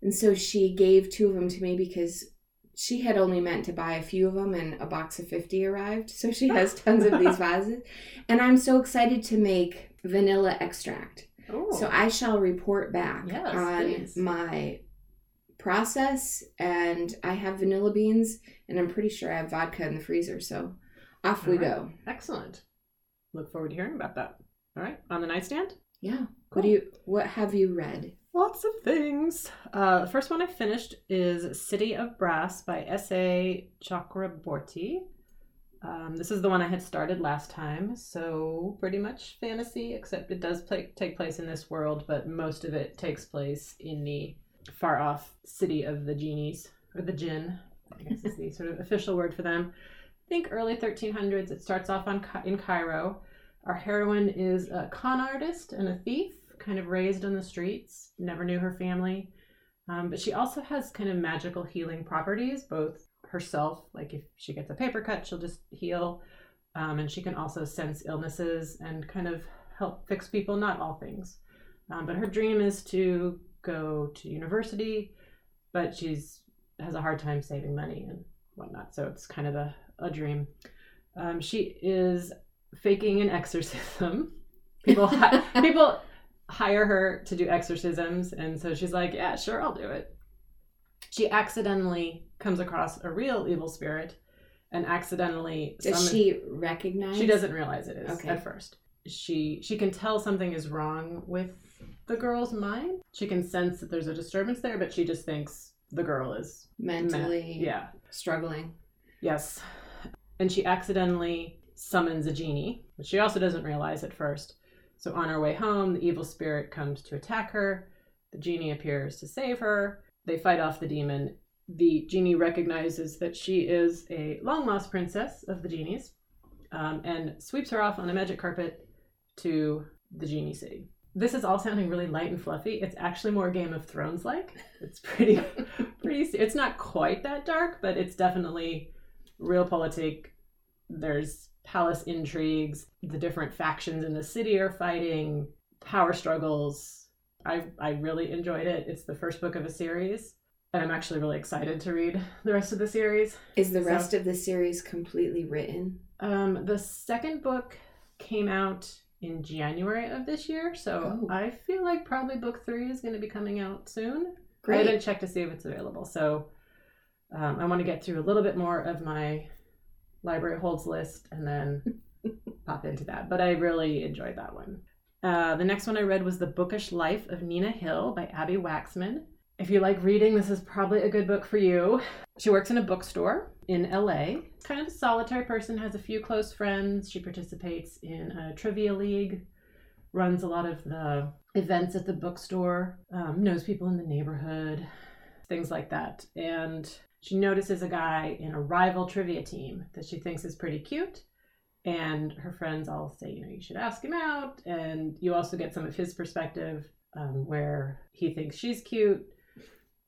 And so she gave two of them to me because she had only meant to buy a few of them and a box of 50 arrived. So she has tons of these vases. And I'm so excited to make vanilla extract. Oh. So I shall report back Yes, on please. my process. And I have vanilla beans and I'm pretty sure I have vodka in the freezer. So off we All right. go. Excellent. Look forward to hearing about that. All right. On the nightstand? Yeah. What do you what have you read? Lots of things. Uh, the first one I finished is City of Brass by S.A. Chakraborty. Um, this is the one I had started last time, so pretty much fantasy, except it does play, take place in this world, but most of it takes place in the far off city of the genies, or the jinn, I guess is the sort of official word for them. I think early 1300s. It starts off on in Cairo. Our heroine is a con artist and a thief, kind of raised on the streets, never knew her family. Um, but she also has kind of magical healing properties, both herself, like if she gets a paper cut, she'll just heal. Um, and she can also sense illnesses and kind of help fix people, not all things. Um, but her dream is to go to university, but she's has a hard time saving money and whatnot. So it's kind of a, a dream. Um, she is faking an exorcism. People, hi- people hire her to do exorcisms, and so she's like, "Yeah, sure, I'll do it." She accidentally comes across a real evil spirit, and accidentally Does she recognize? she doesn't realize it is Okay. at first. She she can tell something is wrong with the girl's mind. She can sense that there's a disturbance there, but she just thinks the girl is mentally yeah struggling. yes, and she accidentally summons a genie, which she also doesn't realize at first. So on her way home, the evil spirit comes to attack her. The genie appears to save her. They fight off the demon. The genie recognizes that she is a long lost princess of the genies um, and sweeps her off on a magic carpet to the genie city. This is all sounding really light and fluffy. It's actually more Game of Thrones like. It's pretty, pretty. It's not quite that dark, but it's definitely realpolitik. There's palace intrigues. The different factions in the city are fighting. Power struggles. I I really enjoyed it. It's the first book of a series, and I'm actually really excited to read the rest of the series. Is the So- rest of the series completely written? Um, the second book came out in January of this year, so Oh. I feel like probably book three is going to be coming out soon. Great. I haven't checked to see if it's available, so um, I want to get through a little bit more of my library holds list and then pop into that. But I really enjoyed that one. Uh, the next one I read was The Bookish Life of Nina Hill by Abbi Waxman. If you like reading, this is probably a good book for you. She works in a bookstore in LA. Kind of a solitary person, has a few close friends. She participates in a trivia league, runs a lot of the events at the bookstore, um, knows people in the neighborhood, things like that. And she notices a guy in a rival trivia team that she thinks is pretty cute. And her friends all say, you know, you should ask him out. And you also get some of his perspective um, where he thinks she's cute.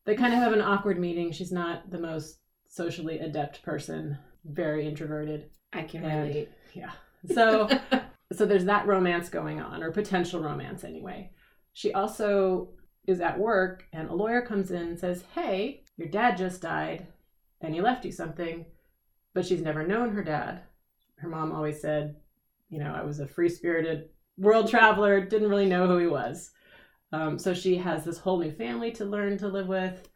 They kind of have an awkward meeting. She's not the most socially adept person, very introverted. I can And- relate. Yeah. So so there's that romance going on or potential romance anyway she also is at work and a lawyer comes in and says hey your dad just died and he left you something but she's never known her dad her mom always said you know i was a free-spirited world traveler didn't really know who he was um, so she has this whole new family to learn to live with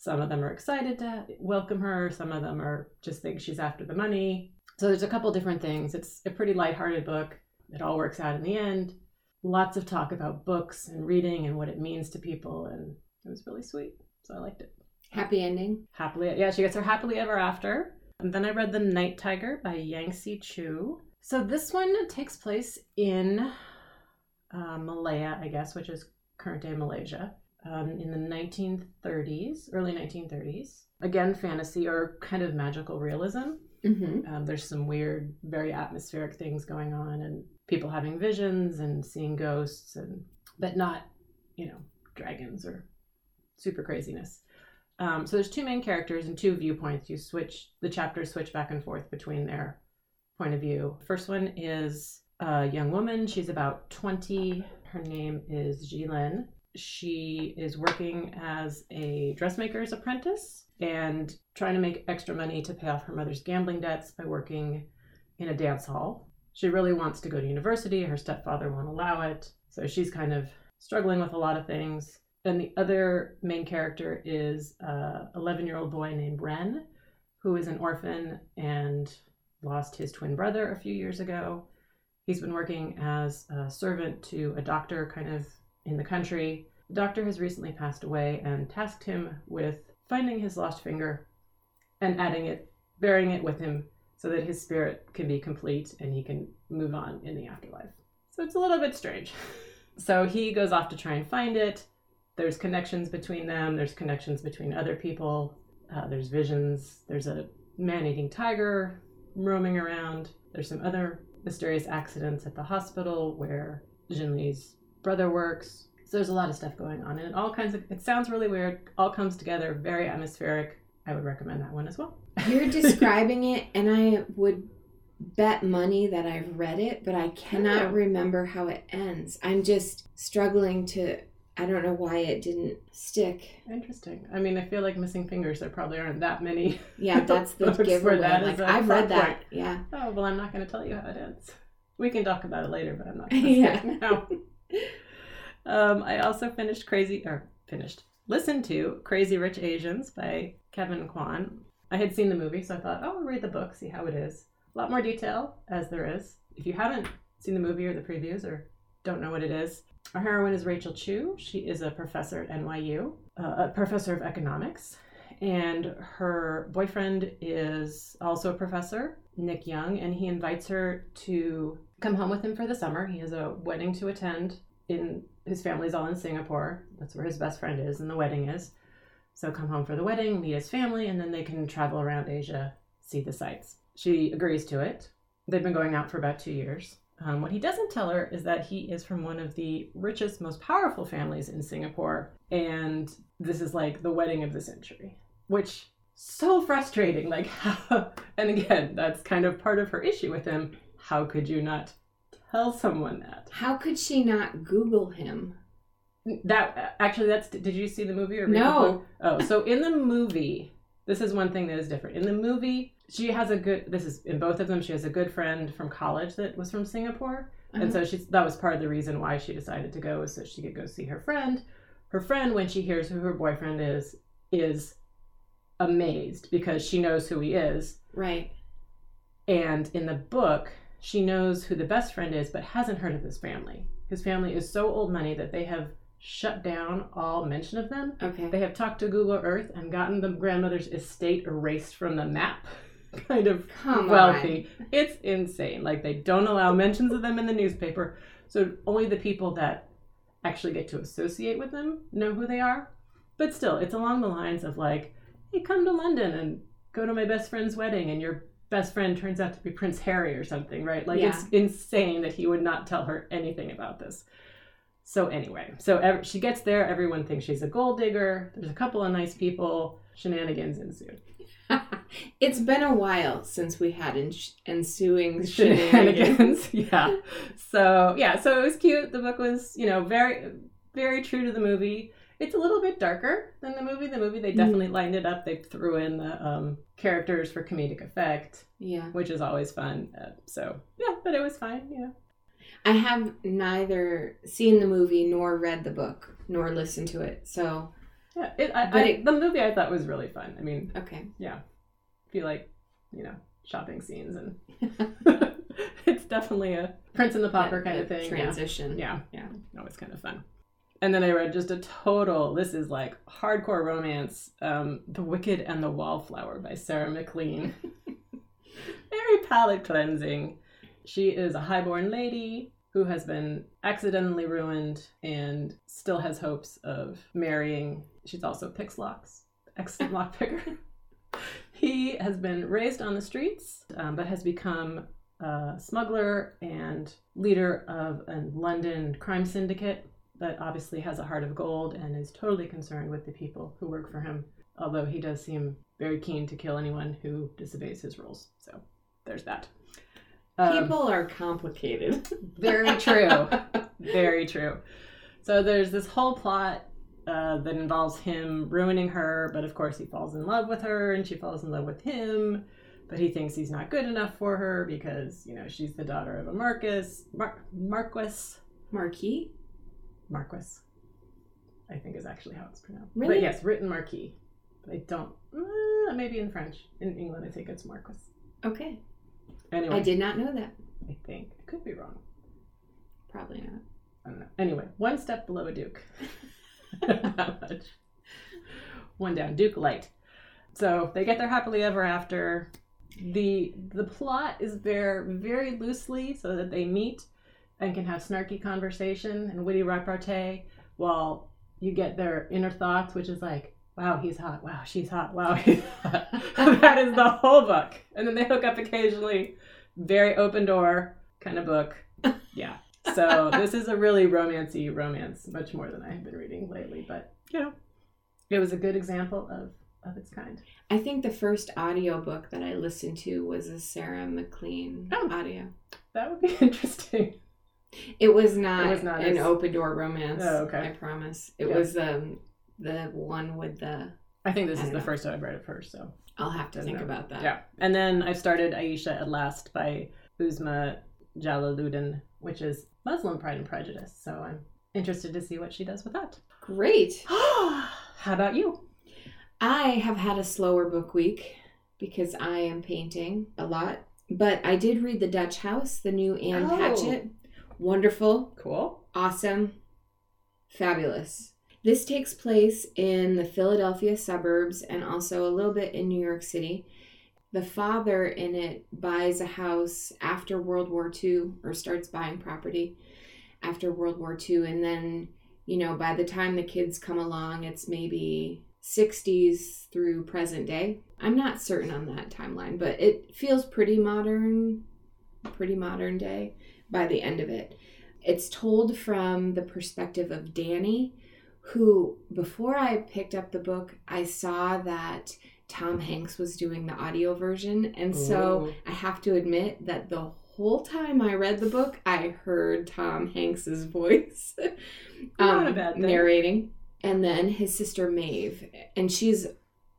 some of them are excited to welcome her some of them are just think she's after the money so there's a couple different things it's a pretty lighthearted book it all works out in the end. Lots of talk about books and reading and what it means to people, and it was really sweet. So I liked it. Happy ending. Happily, yeah, she gets her happily ever after. And then I read The Night Tiger by Yangsze Choo. So this one takes place in uh, Malaya, I guess, which is current day Malaysia. Um, in the 1930s, early 1930s. Again, fantasy or kind of magical realism. Mm-hmm. Um, there's some weird, very atmospheric things going on, and people having visions and seeing ghosts, and but not, you know, dragons or super craziness. Um, so there's two main characters and two viewpoints. You switch the chapters switch back and forth between their point of view. First one is a young woman. She's about 20. Her name is Ji Lin. She is working as a dressmaker's apprentice and trying to make extra money to pay off her mother's gambling debts by working in a dance hall. She really wants to go to university. Her stepfather won't allow it. So she's kind of struggling with a lot of things. And the other main character is a 11 year old boy named Ren, who is an orphan and lost his twin brother a few years ago. He's been working as a servant to a doctor kind of in the country. The doctor has recently passed away and tasked him with finding his lost finger and adding it, burying it with him so that his spirit can be complete and he can move on in the afterlife. So it's a little bit strange. So he goes off to try and find it. There's connections between them, there's connections between other people, uh, there's visions, there's a man eating tiger roaming around, there's some other mysterious accidents at the hospital where Ji Lin's brother works. So there's a lot of stuff going on, and it all kinds of. It sounds really weird. All comes together, very atmospheric. I would recommend that one as well. You're describing it, and I would bet money that I've read it, but I cannot Oh. remember how it ends. I'm just struggling to. I don't know why it didn't stick. Interesting. I mean, I feel like missing fingers. There probably aren't that many. Yeah, that's the giveaway. that Like I've read that. point. Yeah. Oh well, I'm not going to tell you how it ends. We can talk about it later, but I'm not Yeah. now. Um, I also finished Crazy or finished listened to Crazy Rich Asians by Kevin Kwan. I had seen the movie, so I thought, oh, I'll read the book, see how it is. A lot more detail as there is. If you haven't seen the movie or the previews or don't know what it is, our heroine is Rachel Chu. She is a professor at NYU, uh, a professor of economics, and her boyfriend is also a professor, Nick Young, and he invites her to come home with him for the summer. He has a wedding to attend in his family's all in Singapore. That's where his best friend is, and the wedding is. So come home for the wedding, meet his family, and then they can travel around Asia, see the sights. She agrees to it. They've been going out for about two years. Um, what he doesn't tell her is that he is from one of the richest, most powerful families in Singapore, and this is like the wedding of the century, which so frustrating. Like, and again, that's kind of part of her issue with him. How could you not tell someone that? How could she not Google him? That actually, that's. Did you see the movie or read the No. book? Oh, so in the movie, this is one thing that is different. In the movie, she has a good. This is in both of them. She has a good friend from college that was from Singapore, and Uh-huh. so she's that was part of the reason why she decided to go, is so she could go see her friend. Her friend, when she hears who her boyfriend is, is amazed because she knows who he is. Right. And in the book, she knows who the best friend is, but hasn't heard of his family. His family is so old money that they have shut down all mention of them. Okay. They have talked to Google Earth and gotten the grandmother's estate erased from the map. kind of Come wealthy. It's insane. Like they don't allow mentions of them in the newspaper. So only the people that actually get to associate with them know who they are. But still, it's along the lines of like, hey, come to London and go to my best friend's wedding and your best friend turns out to be Prince Harry or something, right? Like it's insane that he would not tell her anything about this. So anyway, so ev- she gets there. Everyone thinks she's a gold digger. There's a couple of nice people. Shenanigans ensue. it's been a while since we had ens- ensuing shenanigans. shenanigans. yeah. So yeah, so it was cute. The book was, you know, very very true to the movie. It's a little bit darker than the movie. The movie they definitely lined it up. They threw in the um, characters for comedic effect, Yeah. which is always fun. Uh, so yeah, but it was fine. Yeah. I have neither seen the movie nor read the book nor listened to it. So, Yeah, it, I, I, it- the movie I thought was really fun. I mean, okay. Yeah, if you like, you know, shopping scenes and it's definitely a Prince and the Pauper kind of thing. yeah. Transition. Yeah. Yeah. Always kind of fun. And then I read just a total, this is like hardcore romance, um, The Wicked and the Wallflower by Sarah MacLean. Very palate cleansing. She is a highborn lady who has been accidentally ruined and still has hopes of marrying. She's also picks locks, excellent lockpicker. he has been raised on the streets, um, but has become a smuggler and leader of a London crime syndicate that obviously has a heart of gold and is totally concerned with the people who work for him, although he does seem very keen to kill anyone who disobeys his rules. So there's that. Um, People are complicated. very true. very true. So there's this whole plot uh, that involves him ruining her, but of course he falls in love with her and she falls in love with him. But he thinks he's not good enough for her because, you know, she's the daughter of a Marcus, Mar- Marquis. Marquis? Marquis, I think is actually how it's pronounced. Really? But yes, written Marquis. But I don't, uh, maybe in French. In England, I think it's Marquis. Okay. Anyway, I did not know that. I think. I could be wrong. Probably not. I don't know. Anyway, one step below a Duke. Not much. One down, Duke Light. So they get their happily ever after. The the plot is there very loosely so that they meet and can have snarky conversation and witty repartee while you get their inner thoughts, which is like, wow, he's hot, wow, she's hot, wow, he's hot. that is the whole book. And then they hook up occasionally. Very open door kind of book. Yeah. So this is a really romancy romance, much more than I have been reading lately. But you know, it was a good example of of its kind. I think the first audiobook that I listened to was a Sarah MacLean Oh. audio. That would be interesting. It was not, It was not an as- open door romance. Oh, okay. I promise. It Yeah. was um the one with the I think this I is the know. first I've read of hers. So I'll have to think know. about that. yeah. And then I've started Ayesha at Last by Uzma Jalaluddin, which is Muslim Pride and Prejudice. So I'm interested to see what she does with that. Great. How about you? I have had a slower book week because I am painting a lot. But I did read The Dutch House, the new Ann Oh. Patchett. Wonderful, Cool. awesome, fabulous. This takes place in the Philadelphia suburbs and also a little bit in New York City. The father in it buys a house after World War II or starts buying property after World War II. And then, you know, by the time the kids come along, it's maybe 60s through present day. I'm not certain on that timeline, but it feels pretty modern, pretty modern day by the end of it. It's told from the perspective of Danny, who, before I picked up the book, I saw that Tom Hanks was doing the audio version. And so Ooh. I have to admit that the whole time I read the book, I heard Tom Hanks's voice Not a bad thing. narrating. And then his sister Maeve, and she's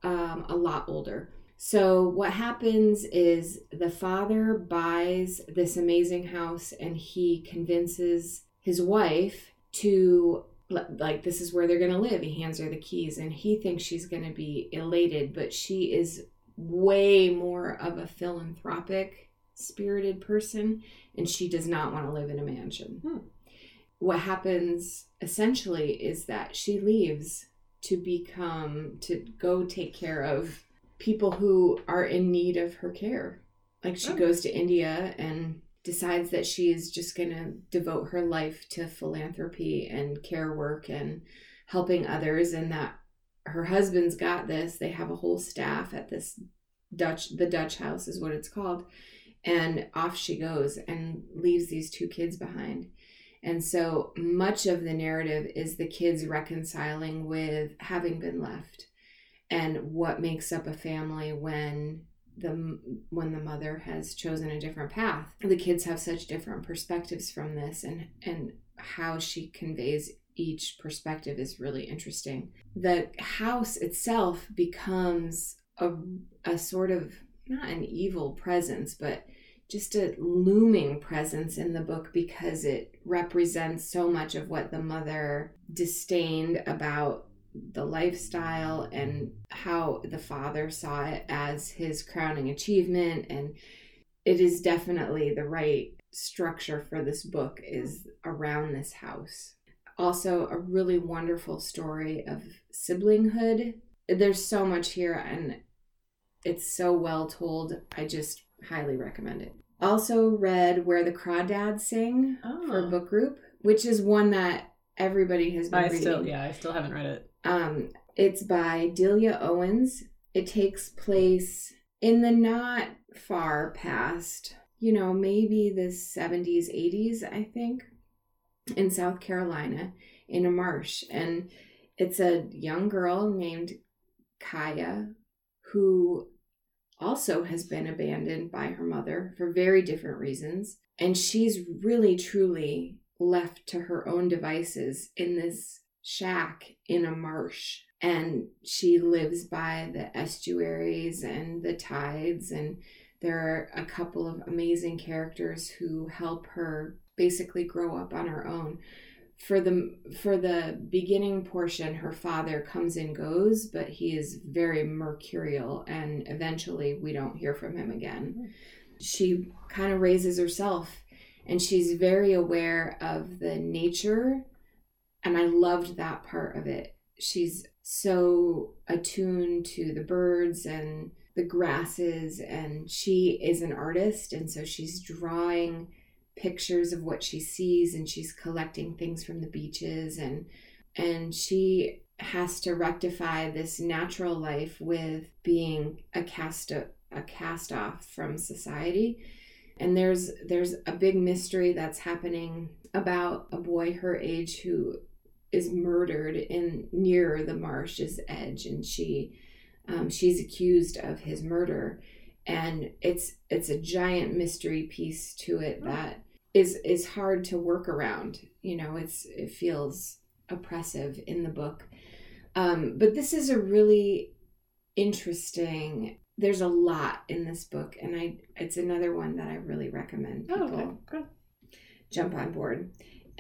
um, a lot older. So what happens is the father buys this amazing house, and he convinces his wife to like this is where they're going to live. He hands her the keys, and he thinks she's going to be elated, but she is way more of a philanthropic spirited person, and she does not want to live in a mansion. Hmm. What happens essentially is that she leaves to become to go take care of people who are in need of her care. Like she Oh. goes to India and decides that she is just going to devote her life to philanthropy and care work and helping others and that her husband's got this. They have a whole staff at this Dutch the Dutch house is what it's called. And off she goes and leaves these two kids behind. And so much of the narrative is the kids reconciling with having been left and what makes up a family when the when the mother has chosen a different path. The kids have such different perspectives from this and and how she conveys each perspective is really interesting. The house itself becomes a a sort of not an evil presence, but just a looming presence in the book because it represents so much of what the mother disdained about the lifestyle and how the father saw it as his crowning achievement. And it is definitely the right structure for this book is around this house. Also a really wonderful story of siblinghood. There's so much here and it's so well told. I just highly recommend it. Also read Where the Crawdads Sing Oh, for ah. book group, which is one that everybody has been I reading. still, yeah, I still haven't read it. Um, it's by Delia Owens. It takes place in the not far past, you know, maybe the 70s, 80s, I think, in South Carolina in a marsh. And it's a young girl named Kya who also has been abandoned by her mother for very different reasons. And she's really, truly left to her own devices in this shack in a marsh. And she lives by the estuaries and the tides. And there are a couple of amazing characters who help her basically grow up on her own. For the for the beginning portion, her father comes and goes, but he is very mercurial, and eventually we don't hear from him again. Hmm. She kind of raises herself, and she's very aware of the nature, and I loved that part of it. She's so attuned to the birds and the grasses, and she is an artist, and so she's drawing pictures of what she sees and she's collecting things from the beaches and and she has to rectify this natural life with being a cast a cast off from society and there's there's a big mystery that's happening about a boy her age who is murdered in near the marsh's edge and she um, she's accused of his murder. And it's it's a giant mystery piece to it that is is hard to work around. You know it's it feels oppressive in the book. Um, but this is a really interesting there's a lot in this book and i it's another one that i really recommend people Oh, okay, jump on board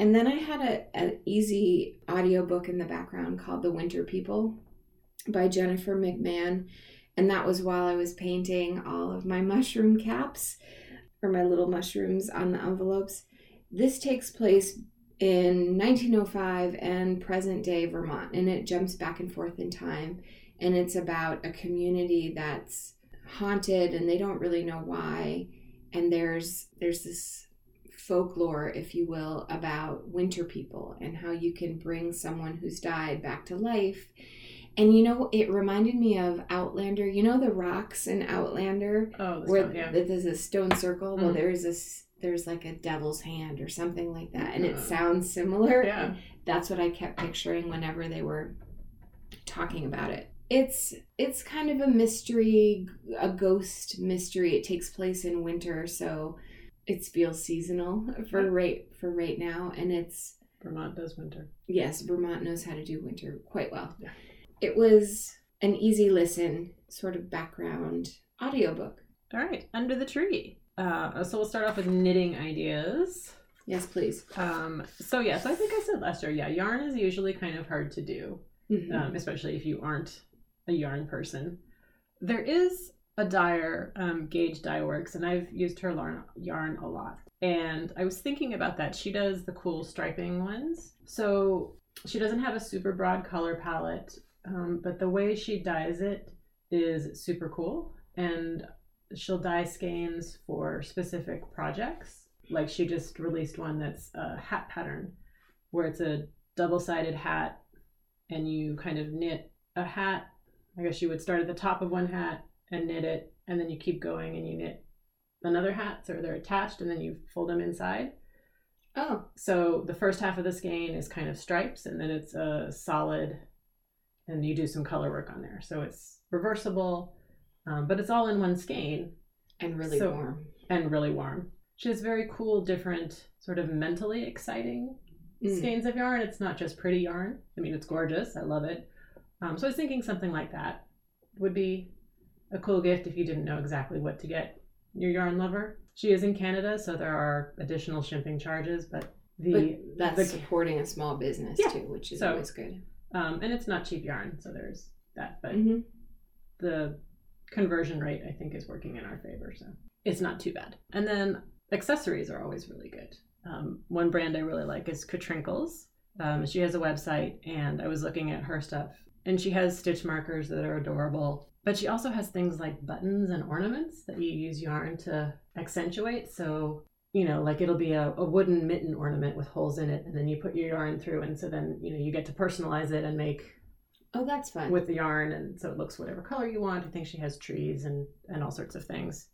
and then i had a, an easy audiobook in the background called the winter people by jennifer mcmahon. And that was while i was painting all of my mushroom caps or my little mushrooms on the envelopes. This takes place in 1905 and present day vermont and it jumps back and forth in time. And it's about a community that's haunted and they don't really know why. And there's there's this folklore if you will about winter people and how you can bring someone who's died back to life. And you know it reminded me of outlander. You know the rocks in outlander? Oh, where one, yeah. there's a stone circle? Well Mhm. there's this there's like a devil's hand or something like that and it Uh, sounds similar. Yeah. and that's what i kept picturing whenever they were talking about it. It's it's kind of a mystery a ghost mystery. It takes place in winter so it feels seasonal for right for right now and it's Vermont does winter. yes vermont knows how to do winter quite well Yeah. it was an easy listen sort of background audiobook All right, under the tree. Uh, so we'll start off with knitting ideas. yes please Um, so yeah, so I think I said last year, yeah, yarn is usually kind of hard to do, Mhm. um, especially if you aren't a yarn person. There is a dyer, um, Gauge Dye Works, and I've used her yarn, yarn a lot. And I was thinking about that. She does the cool striping ones. So she doesn't have a super broad color palette, um, but the way she dyes it is super cool. And she'll dye skeins for specific projects. Like she just released one that's a hat pattern, where it's a double sided hat, and you kind of knit a hat. I guess you would start at the top of one hat and knit it, and then you keep going and you knit another hat, so they're attached, and then you fold them inside. oh So the first half of the skein is kind of stripes, and then it's a solid, and you do some color work on there. So it's reversible, um, but it's all in one skein and really So- warm and really warm. She has very cool, different, sort of mentally exciting Mm. skeins of yarn. It's not just pretty yarn. I mean, it's gorgeous. I love it. Um, so I was thinking something like that would be a cool gift if you didn't know exactly what to get your yarn lover. She is in Canada, so there are additional shipping charges, but the but that's the- supporting a small business Yeah. too which is So- always good um, and it's not cheap yarn, so there's that. But Mhm. the conversion rate I think is working in our favor, so it's not too bad. And then accessories are always really good. Um, one brand I really like is Katrinkles. Um, she has a website, and I was looking at her stuff, and she has stitch markers that are adorable. But she also has things like buttons and ornaments that you use yarn to accentuate. So, you know, like it'll be a, a wooden mitten ornament with holes in it, and then you put your yarn through, and so then, you know, you get to personalize it and make Oh, that's fun. with the yarn, and so it looks whatever color you want. I think she has trees and, and all sorts of things.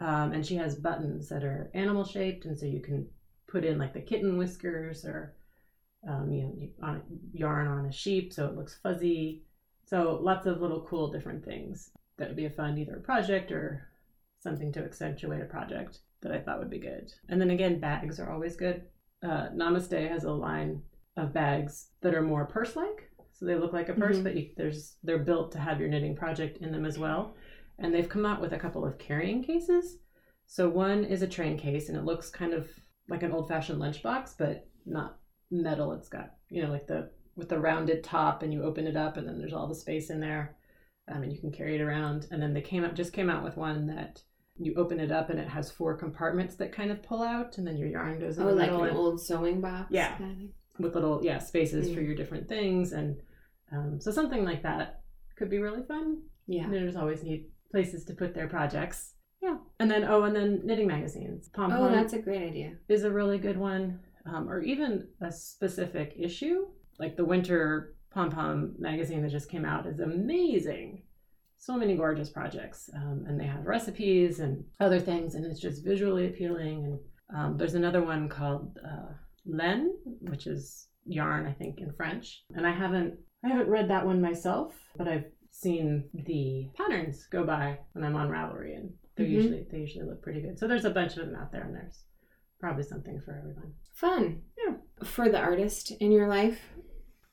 Um, and she has buttons that are animal shaped, and so you can put in like the kitten whiskers or um, you know, on yarn on a sheep, so it looks fuzzy. So lots of little cool different things that would be a fun either a project or something to accentuate a project that I thought would be good. And then again, bags are always good. Uh, Namaste has a line of bags that are more purse-like, so they look like a purse, Mhm. but you, there's they're built to have your knitting project in them as well. And they've come out with a couple of carrying cases. So one is a train case, and it looks kind of like an old-fashioned lunchbox, but not metal. It's got you know like the with the rounded top, and you open it up, and then there's all the space in there, um, and you can carry it around. And then they came out just came out with one that you open it up, and it has four compartments that kind of pull out, and then your yarn goes in oh, the like middle an and- old sewing box. Yeah. kind of with little yeah spaces for Mm. your different things, and um, so something like that could be really fun. Yeah. Knitters always need places to put their projects. Yeah, and then oh, and then knitting magazines. Pom-pom Oh, that's a great idea. is a really good one, um, or even a specific issue, like the winter Pom Pom magazine that just came out is amazing. So many gorgeous projects, um, and they have recipes and other things, and it's just visually appealing. And um, there's another one called uh, Laine, which is yarn, I think, in French. And I haven't I haven't read that one myself, but I've seen the patterns go by when I'm on Ravelry, and they Mhm. usually they usually look pretty good. So there's a bunch of them out there, and there's probably something for everyone. Fun. Yeah. For the artist in your life,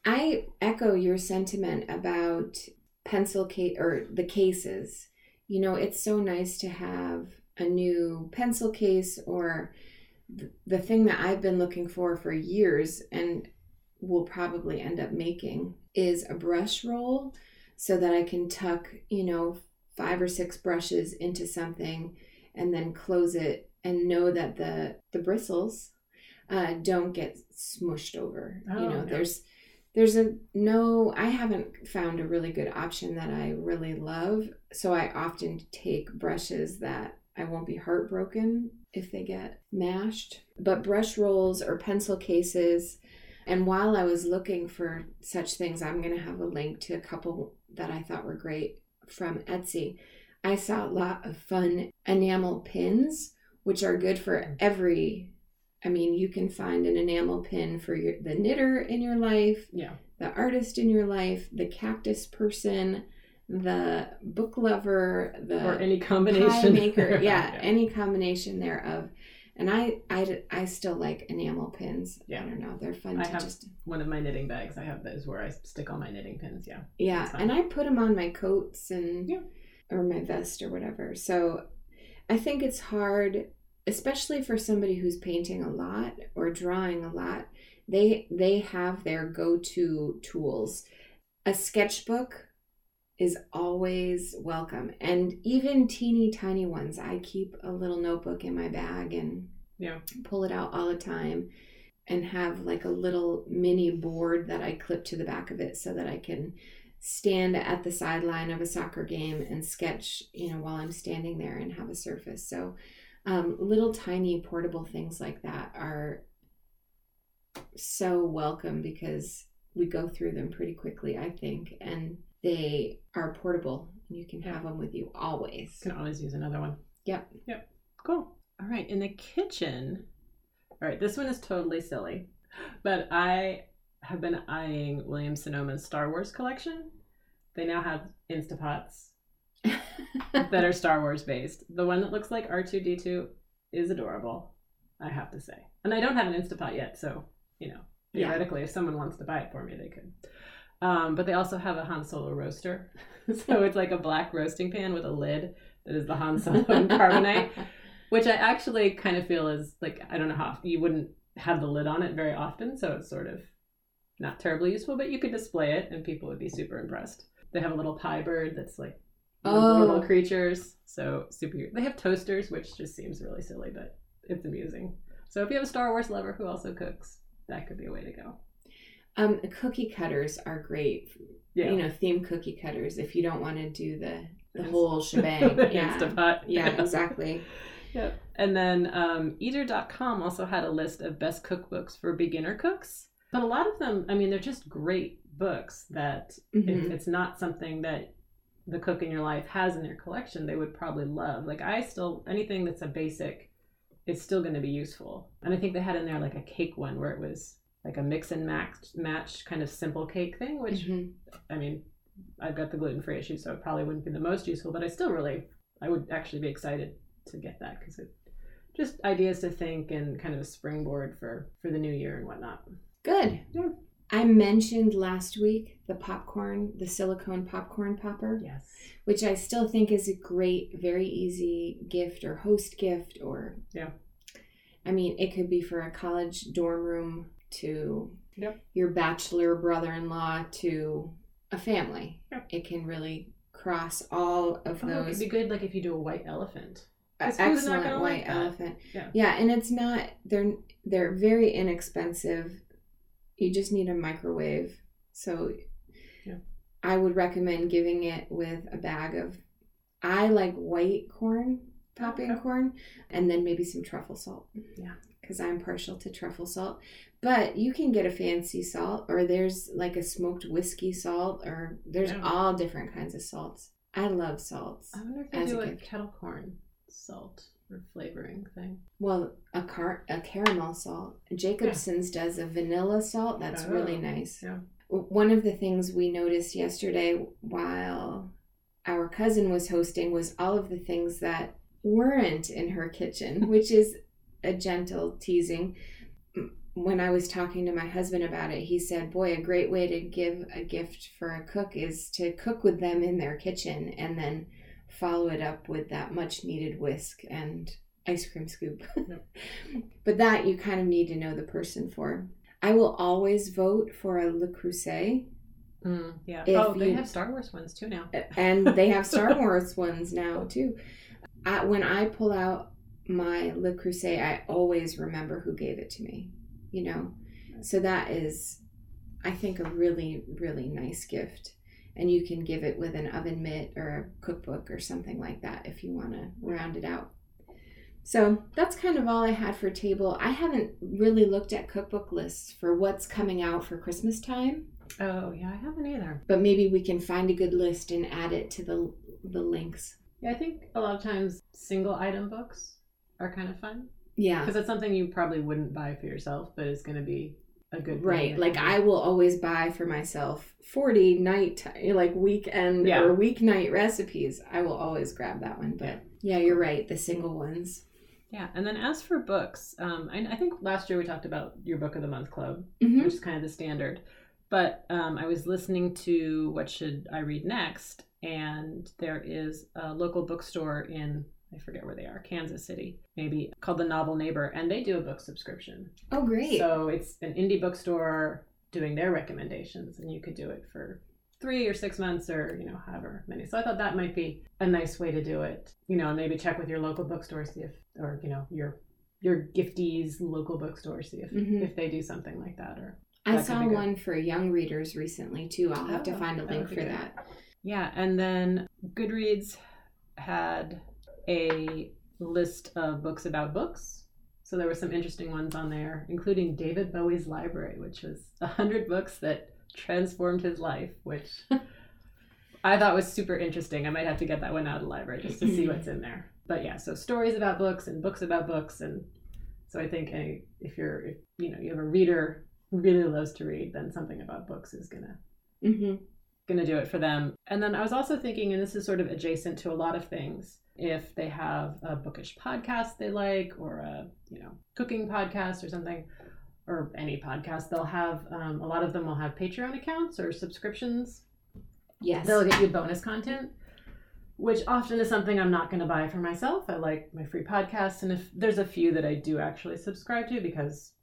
I echo your sentiment about pencil case or the cases. You know, it's so nice to have a new pencil case or th- the thing that I've been looking for for years and will probably end up making is a brush roll so that I can tuck, you know, five or six brushes into something and then close it and know that the the bristles uh, don't get smushed over. Oh, you know, yeah. there's there's a no. I haven't found a really good option that I really love, so I often take brushes that I won't be heartbroken if they get mashed. But brush rolls or pencil cases. And while I was looking for such things, I'm going to have a link to a couple that I thought were great from Etsy. I saw a lot of fun enamel pins, which are good for every. I mean, you can find an enamel pin for your, the knitter in your life, Yeah. the artist in your life, the cactus person, the book lover, the or any pie combination. maker. Yeah, any combination thereof. And I, I, I still like enamel pins. Yeah. I don't know. They're fun I to have- just One of my knitting bags, I have those where I stick all my knitting pins. Yeah. Yeah, and I put them on my coats and Yeah. or my vest or whatever. So I think it's hard, especially for somebody who's painting a lot or drawing a lot. They they have their go-to tools. A sketchbook is always welcome, and even teeny tiny ones. I keep a little notebook in my bag and Yeah. pull it out all the time and have like a little mini board that I clip to the back of it so that I can stand at the sideline of a soccer game and sketch, you know, while I'm standing there and have a surface. So, um, little tiny portable things like that are so welcome because we go through them pretty quickly, I think, and they are portable. And you can have them with you always. Can always use another one. Yep. Yep. Cool. All right. In the kitchen. All right. This one is totally silly, but I have been eyeing Williams Sonoma's Star Wars collection. They now have Instapots that are Star Wars based. The one that looks like R2D2 is adorable, I have to say. And I don't have an Instapot yet, so, you know, Yeah. theoretically, if someone wants to buy it for me, they could. Um, but they also have a Han Solo roaster. so it's like a black roasting pan with a lid that is the Han Solo carbonite, which I actually kind of feel is like, I don't know how you wouldn't have the lid on it very often. So it's sort of not terribly useful, but you could display it and people would be super impressed. They have a little pie bird that's like Oh. little creatures. So super. They have toasters, which just seems really silly, but it's amusing. So if you have a Star Wars lover who also cooks, that could be a way to go. Um, cookie cutters are great Yeah. you know, theme cookie cutters if you don't want to do the the whole shebang. yeah. Instapot. yeah, exactly. Yep. And then um, eater.com also had a list of best cookbooks for beginner cooks. But a lot of them, I mean, they're just great books that Mhm. it's not something that the cook in your life has in their collection, they would probably love. Like I still anything that's a basic is still going to be useful. And I think they had in there like a cake one where it was like a mix and match match kind of simple cake thing, which Mhm. I mean, I've got the gluten free issue, so it probably wouldn't be the most useful, but I still really, I would actually be excited to get that because it just ideas to think and kind of a springboard for for the new year and whatnot. Good. Yeah. I mentioned last week the popcorn, the silicone popcorn popper, Yes. which I still think is a great, very easy gift or host gift or Yeah. I mean, it could be for a college dorm room to Yep. your bachelor brother-in-law to a family. Yep. It can really cross all of Oh, it those could be good, like if you do a white elephant. Excellent white like elephant. Yeah. and it's not they're they're very inexpensive. You just need a microwave. So Yeah. I would recommend giving it with a bag of I like white corn, popping Okay. corn, and then maybe some truffle salt. Yeah. Cuz I'm partial to truffle salt. But you can get a fancy salt or there's like a smoked whiskey salt or there's Yeah. all different kinds of salts. I love salts. I wonder if they do a kettle corn salt or flavoring thing. Well, a car a caramel salt. Jacobsen's does a vanilla salt. That's oh, really Oh, nice. yeah. One of the things we noticed yesterday while our cousin was hosting was all of the things that weren't in her kitchen, which is a gentle teasing. When I was talking to my husband about it, he said, Boy, a great way to give a gift for a cook is to cook with them in their kitchen and then follow it up with that much needed whisk and ice cream scoop. but that you kind of need to know the person for. I will always vote for a Le Creuset, Mm, yeah. If oh, they you- have Star Wars ones too now. and they have Star Wars ones now too. I, when I pull out my Le Creuset, I always remember who gave it to me. You know, so that is, I think, a really really nice gift. And you can give it with an oven mitt or a cookbook or something like that if you want to round it out. So that's kind of all I had for table. I haven't really looked at cookbook lists for what's coming out for Christmas time, Oh, yeah, I haven't either. but maybe we can find a good list and add it to the the links. Yeah, I think a lot of times single item books are kind of fun Yeah. because it's something you probably wouldn't buy for yourself, but it's going to be a good Right. Like I will always buy for myself 40 night like weekend Yeah. or weeknight recipes. I will always grab that one, but yeah, you're right, the single ones. Yeah, and then as for books, um, I, I think last year we talked about your book of the month club, Mhm. which is kind of the standard. But um, I was listening to What Should I Read Next, and there is a local bookstore in I forget where they are, Kansas City, maybe called the Novel Neighbor, and they do a book subscription. Oh, great. So it's an indie bookstore doing their recommendations, and you could do it for three or six months or you know however many. So I thought that might be a nice way to do it. You know, and maybe check with your local bookstore see if, or you know, your your gifties local bookstore see if Mhm. if they do something like that or I that saw one for young readers recently too. I'll have to Oh, find a link for good. that. Yeah, and then Goodreads had a list of books about books. So there were some interesting ones on there, including David Bowie's library, which was a hundred books that transformed his life, which I thought was super interesting. I might have to get that one out of the library just to see what's in there. But yeah, so stories about books and books about books, and so I think any, if you're if you know you have a reader who really loves to read, then something about books is gonna hmm going to do it for them. And then I was also thinking, and this is sort of adjacent to a lot of things, if they have a bookish podcast they like, or a you know cooking podcast or something, or any podcast, they'll have um, a lot of them will have Patreon accounts or subscriptions. Yes. They'll get you bonus content, which often is something I'm not going to buy for myself. I like my free podcasts, and if there's a few that I do actually subscribe to because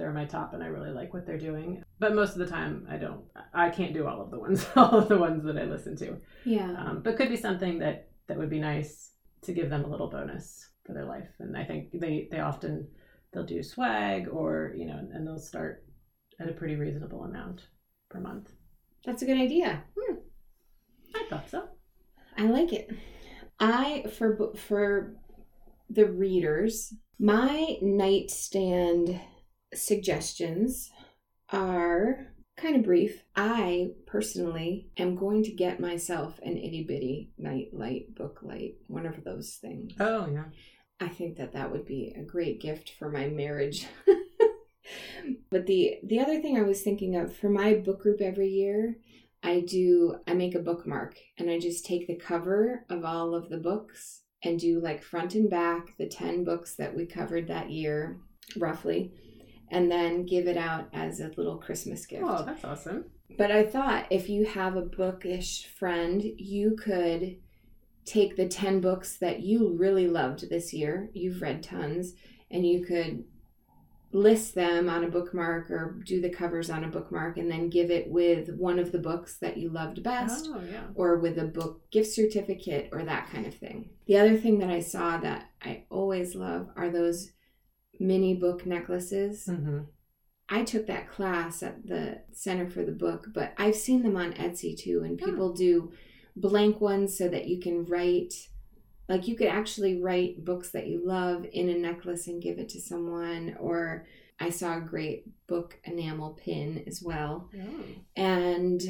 they're my top and I really like what they're doing. But most of the time, I don't. I can't do all of the ones, all of the ones that I listen to. yeah. Um, but could be something that that would be nice to give them a little bonus for their life. And I think they they often they'll do swag or you know, and they'll start at a pretty reasonable amount per month. That's a good idea. Hmm. I thought so. I like it. I for for the readers, my nightstand suggestions are kind of brief. I personally am going to get myself an itty bitty night light book light, one of those things. Oh yeah. I think that that would be a great gift for my marriage. but the the other thing I was thinking of for my book group every year, I do I make a bookmark and I just take the cover of all of the books and do like front and back the 10 books that we covered that year roughly and then give it out as a little Christmas gift. Oh, that's awesome. But I thought if you have a bookish friend, you could take the 10 books that you really loved this year. You've read tons, and you could list them on a bookmark or do the covers on a bookmark and then give it with one of the books that you loved best Oh yeah. or with a book gift certificate or that kind of thing. The other thing that I saw that I always love are those mini book necklaces. Mm-hmm. I took that class at the Center for the Book, but I've seen them on Etsy too, and people do blank ones so that you can write. Like you could actually write books that you love in a necklace and give it to someone. Or I saw a great book enamel pin as well. Oh. And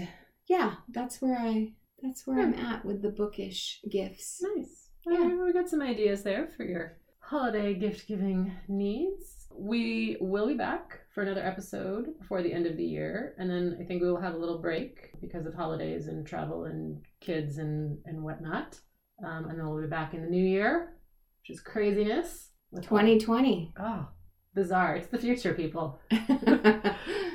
yeah, that's where I that's where I'm at with the bookish gifts. Nice. Yeah. Yeah, we got some ideas there for your holiday gift giving needs. We will be back for another episode before the end of the year, and then I think we will have a little break because of holidays and travel and kids and and whatnot. Um, and then we'll be back in the new year, which is craziness. with all- 2020. Oh, bizarre! It's the future, people.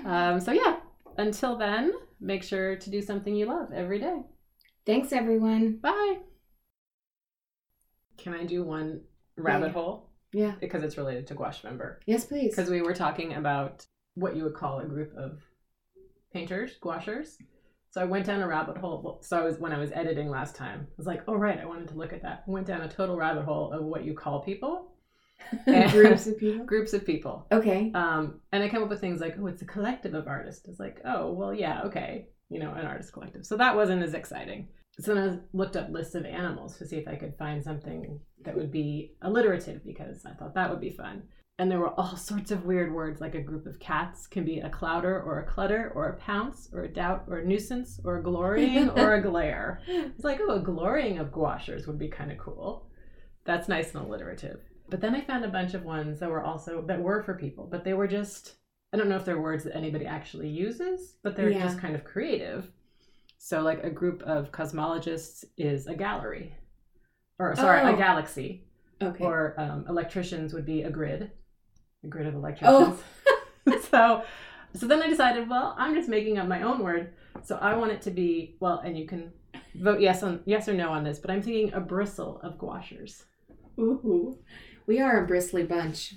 Um, so yeah. Until then, make sure to do something you love every day. Thanks everyone. Bye. Can I do one rabbit Yeah. hole? Yeah. Because it's related to Gouachevember. Yes, please. Because we were talking about what you would call a group of painters, gouachers. So I went down a rabbit hole. So I was when I was editing last time. I was like, oh right, I wanted to look at that. I went down a total rabbit hole of what you call people, Groups of people. groups of people. Okay. Um, and I came up with things like, oh, it's a collective of artists. It's like, oh, well, yeah, okay, you know, an artist collective. So that wasn't as exciting. So then I looked up lists of animals to see if I could find something that would be alliterative because I thought that would be fun. And there were all sorts of weird words, like a group of cats can be a clouder or a clutter or a pounce or a doubt or a nuisance or a glorying or a glare. It's like, oh, a glorying of gouachers would be kind of cool. That's nice and alliterative. But then I found a bunch of ones that were also that were for people, but they were just I don't know if they're words that anybody actually uses, but they're Yeah. just kind of creative. So like a group of cosmologists is a gallery. Or sorry, Oh. a galaxy. Okay. Or um, electricians would be a grid. A grid of electricians. Oh. electricians. so so then I decided, well, I'm just making up my own word. So I want it to be well, and you can vote yes on yes or no on this, but I'm thinking a bristle of gouachers. Ooh. We are a bristly bunch.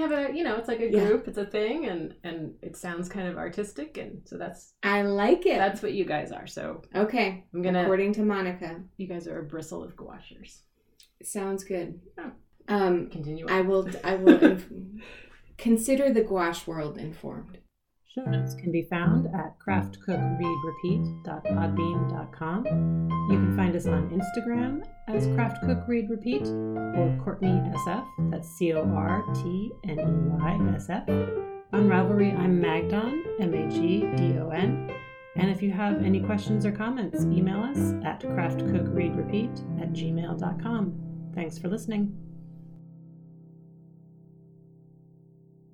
Yeah, but you know, it's like a Yeah. group, it's a thing, and and it sounds kind of artistic, and so that's I like it. that's what you guys are. So okay. I'm gonna, According to Monica. you guys are a bristle of gouachers. Sounds good. Oh. Um, Continue. I will. I will inf- consider the gouache world informed. Show notes can be found at craftcookreadrepeat.podbean.com. You can find us on Instagram as Craft Cook Read Repeat or Courtney SF. That's C O R T N E Y S F. On Ravelry, I'm Magdon, M A G D O N. And if you have any questions or comments, email us at craftcookreadrepeat at gmail.com. Thanks for listening.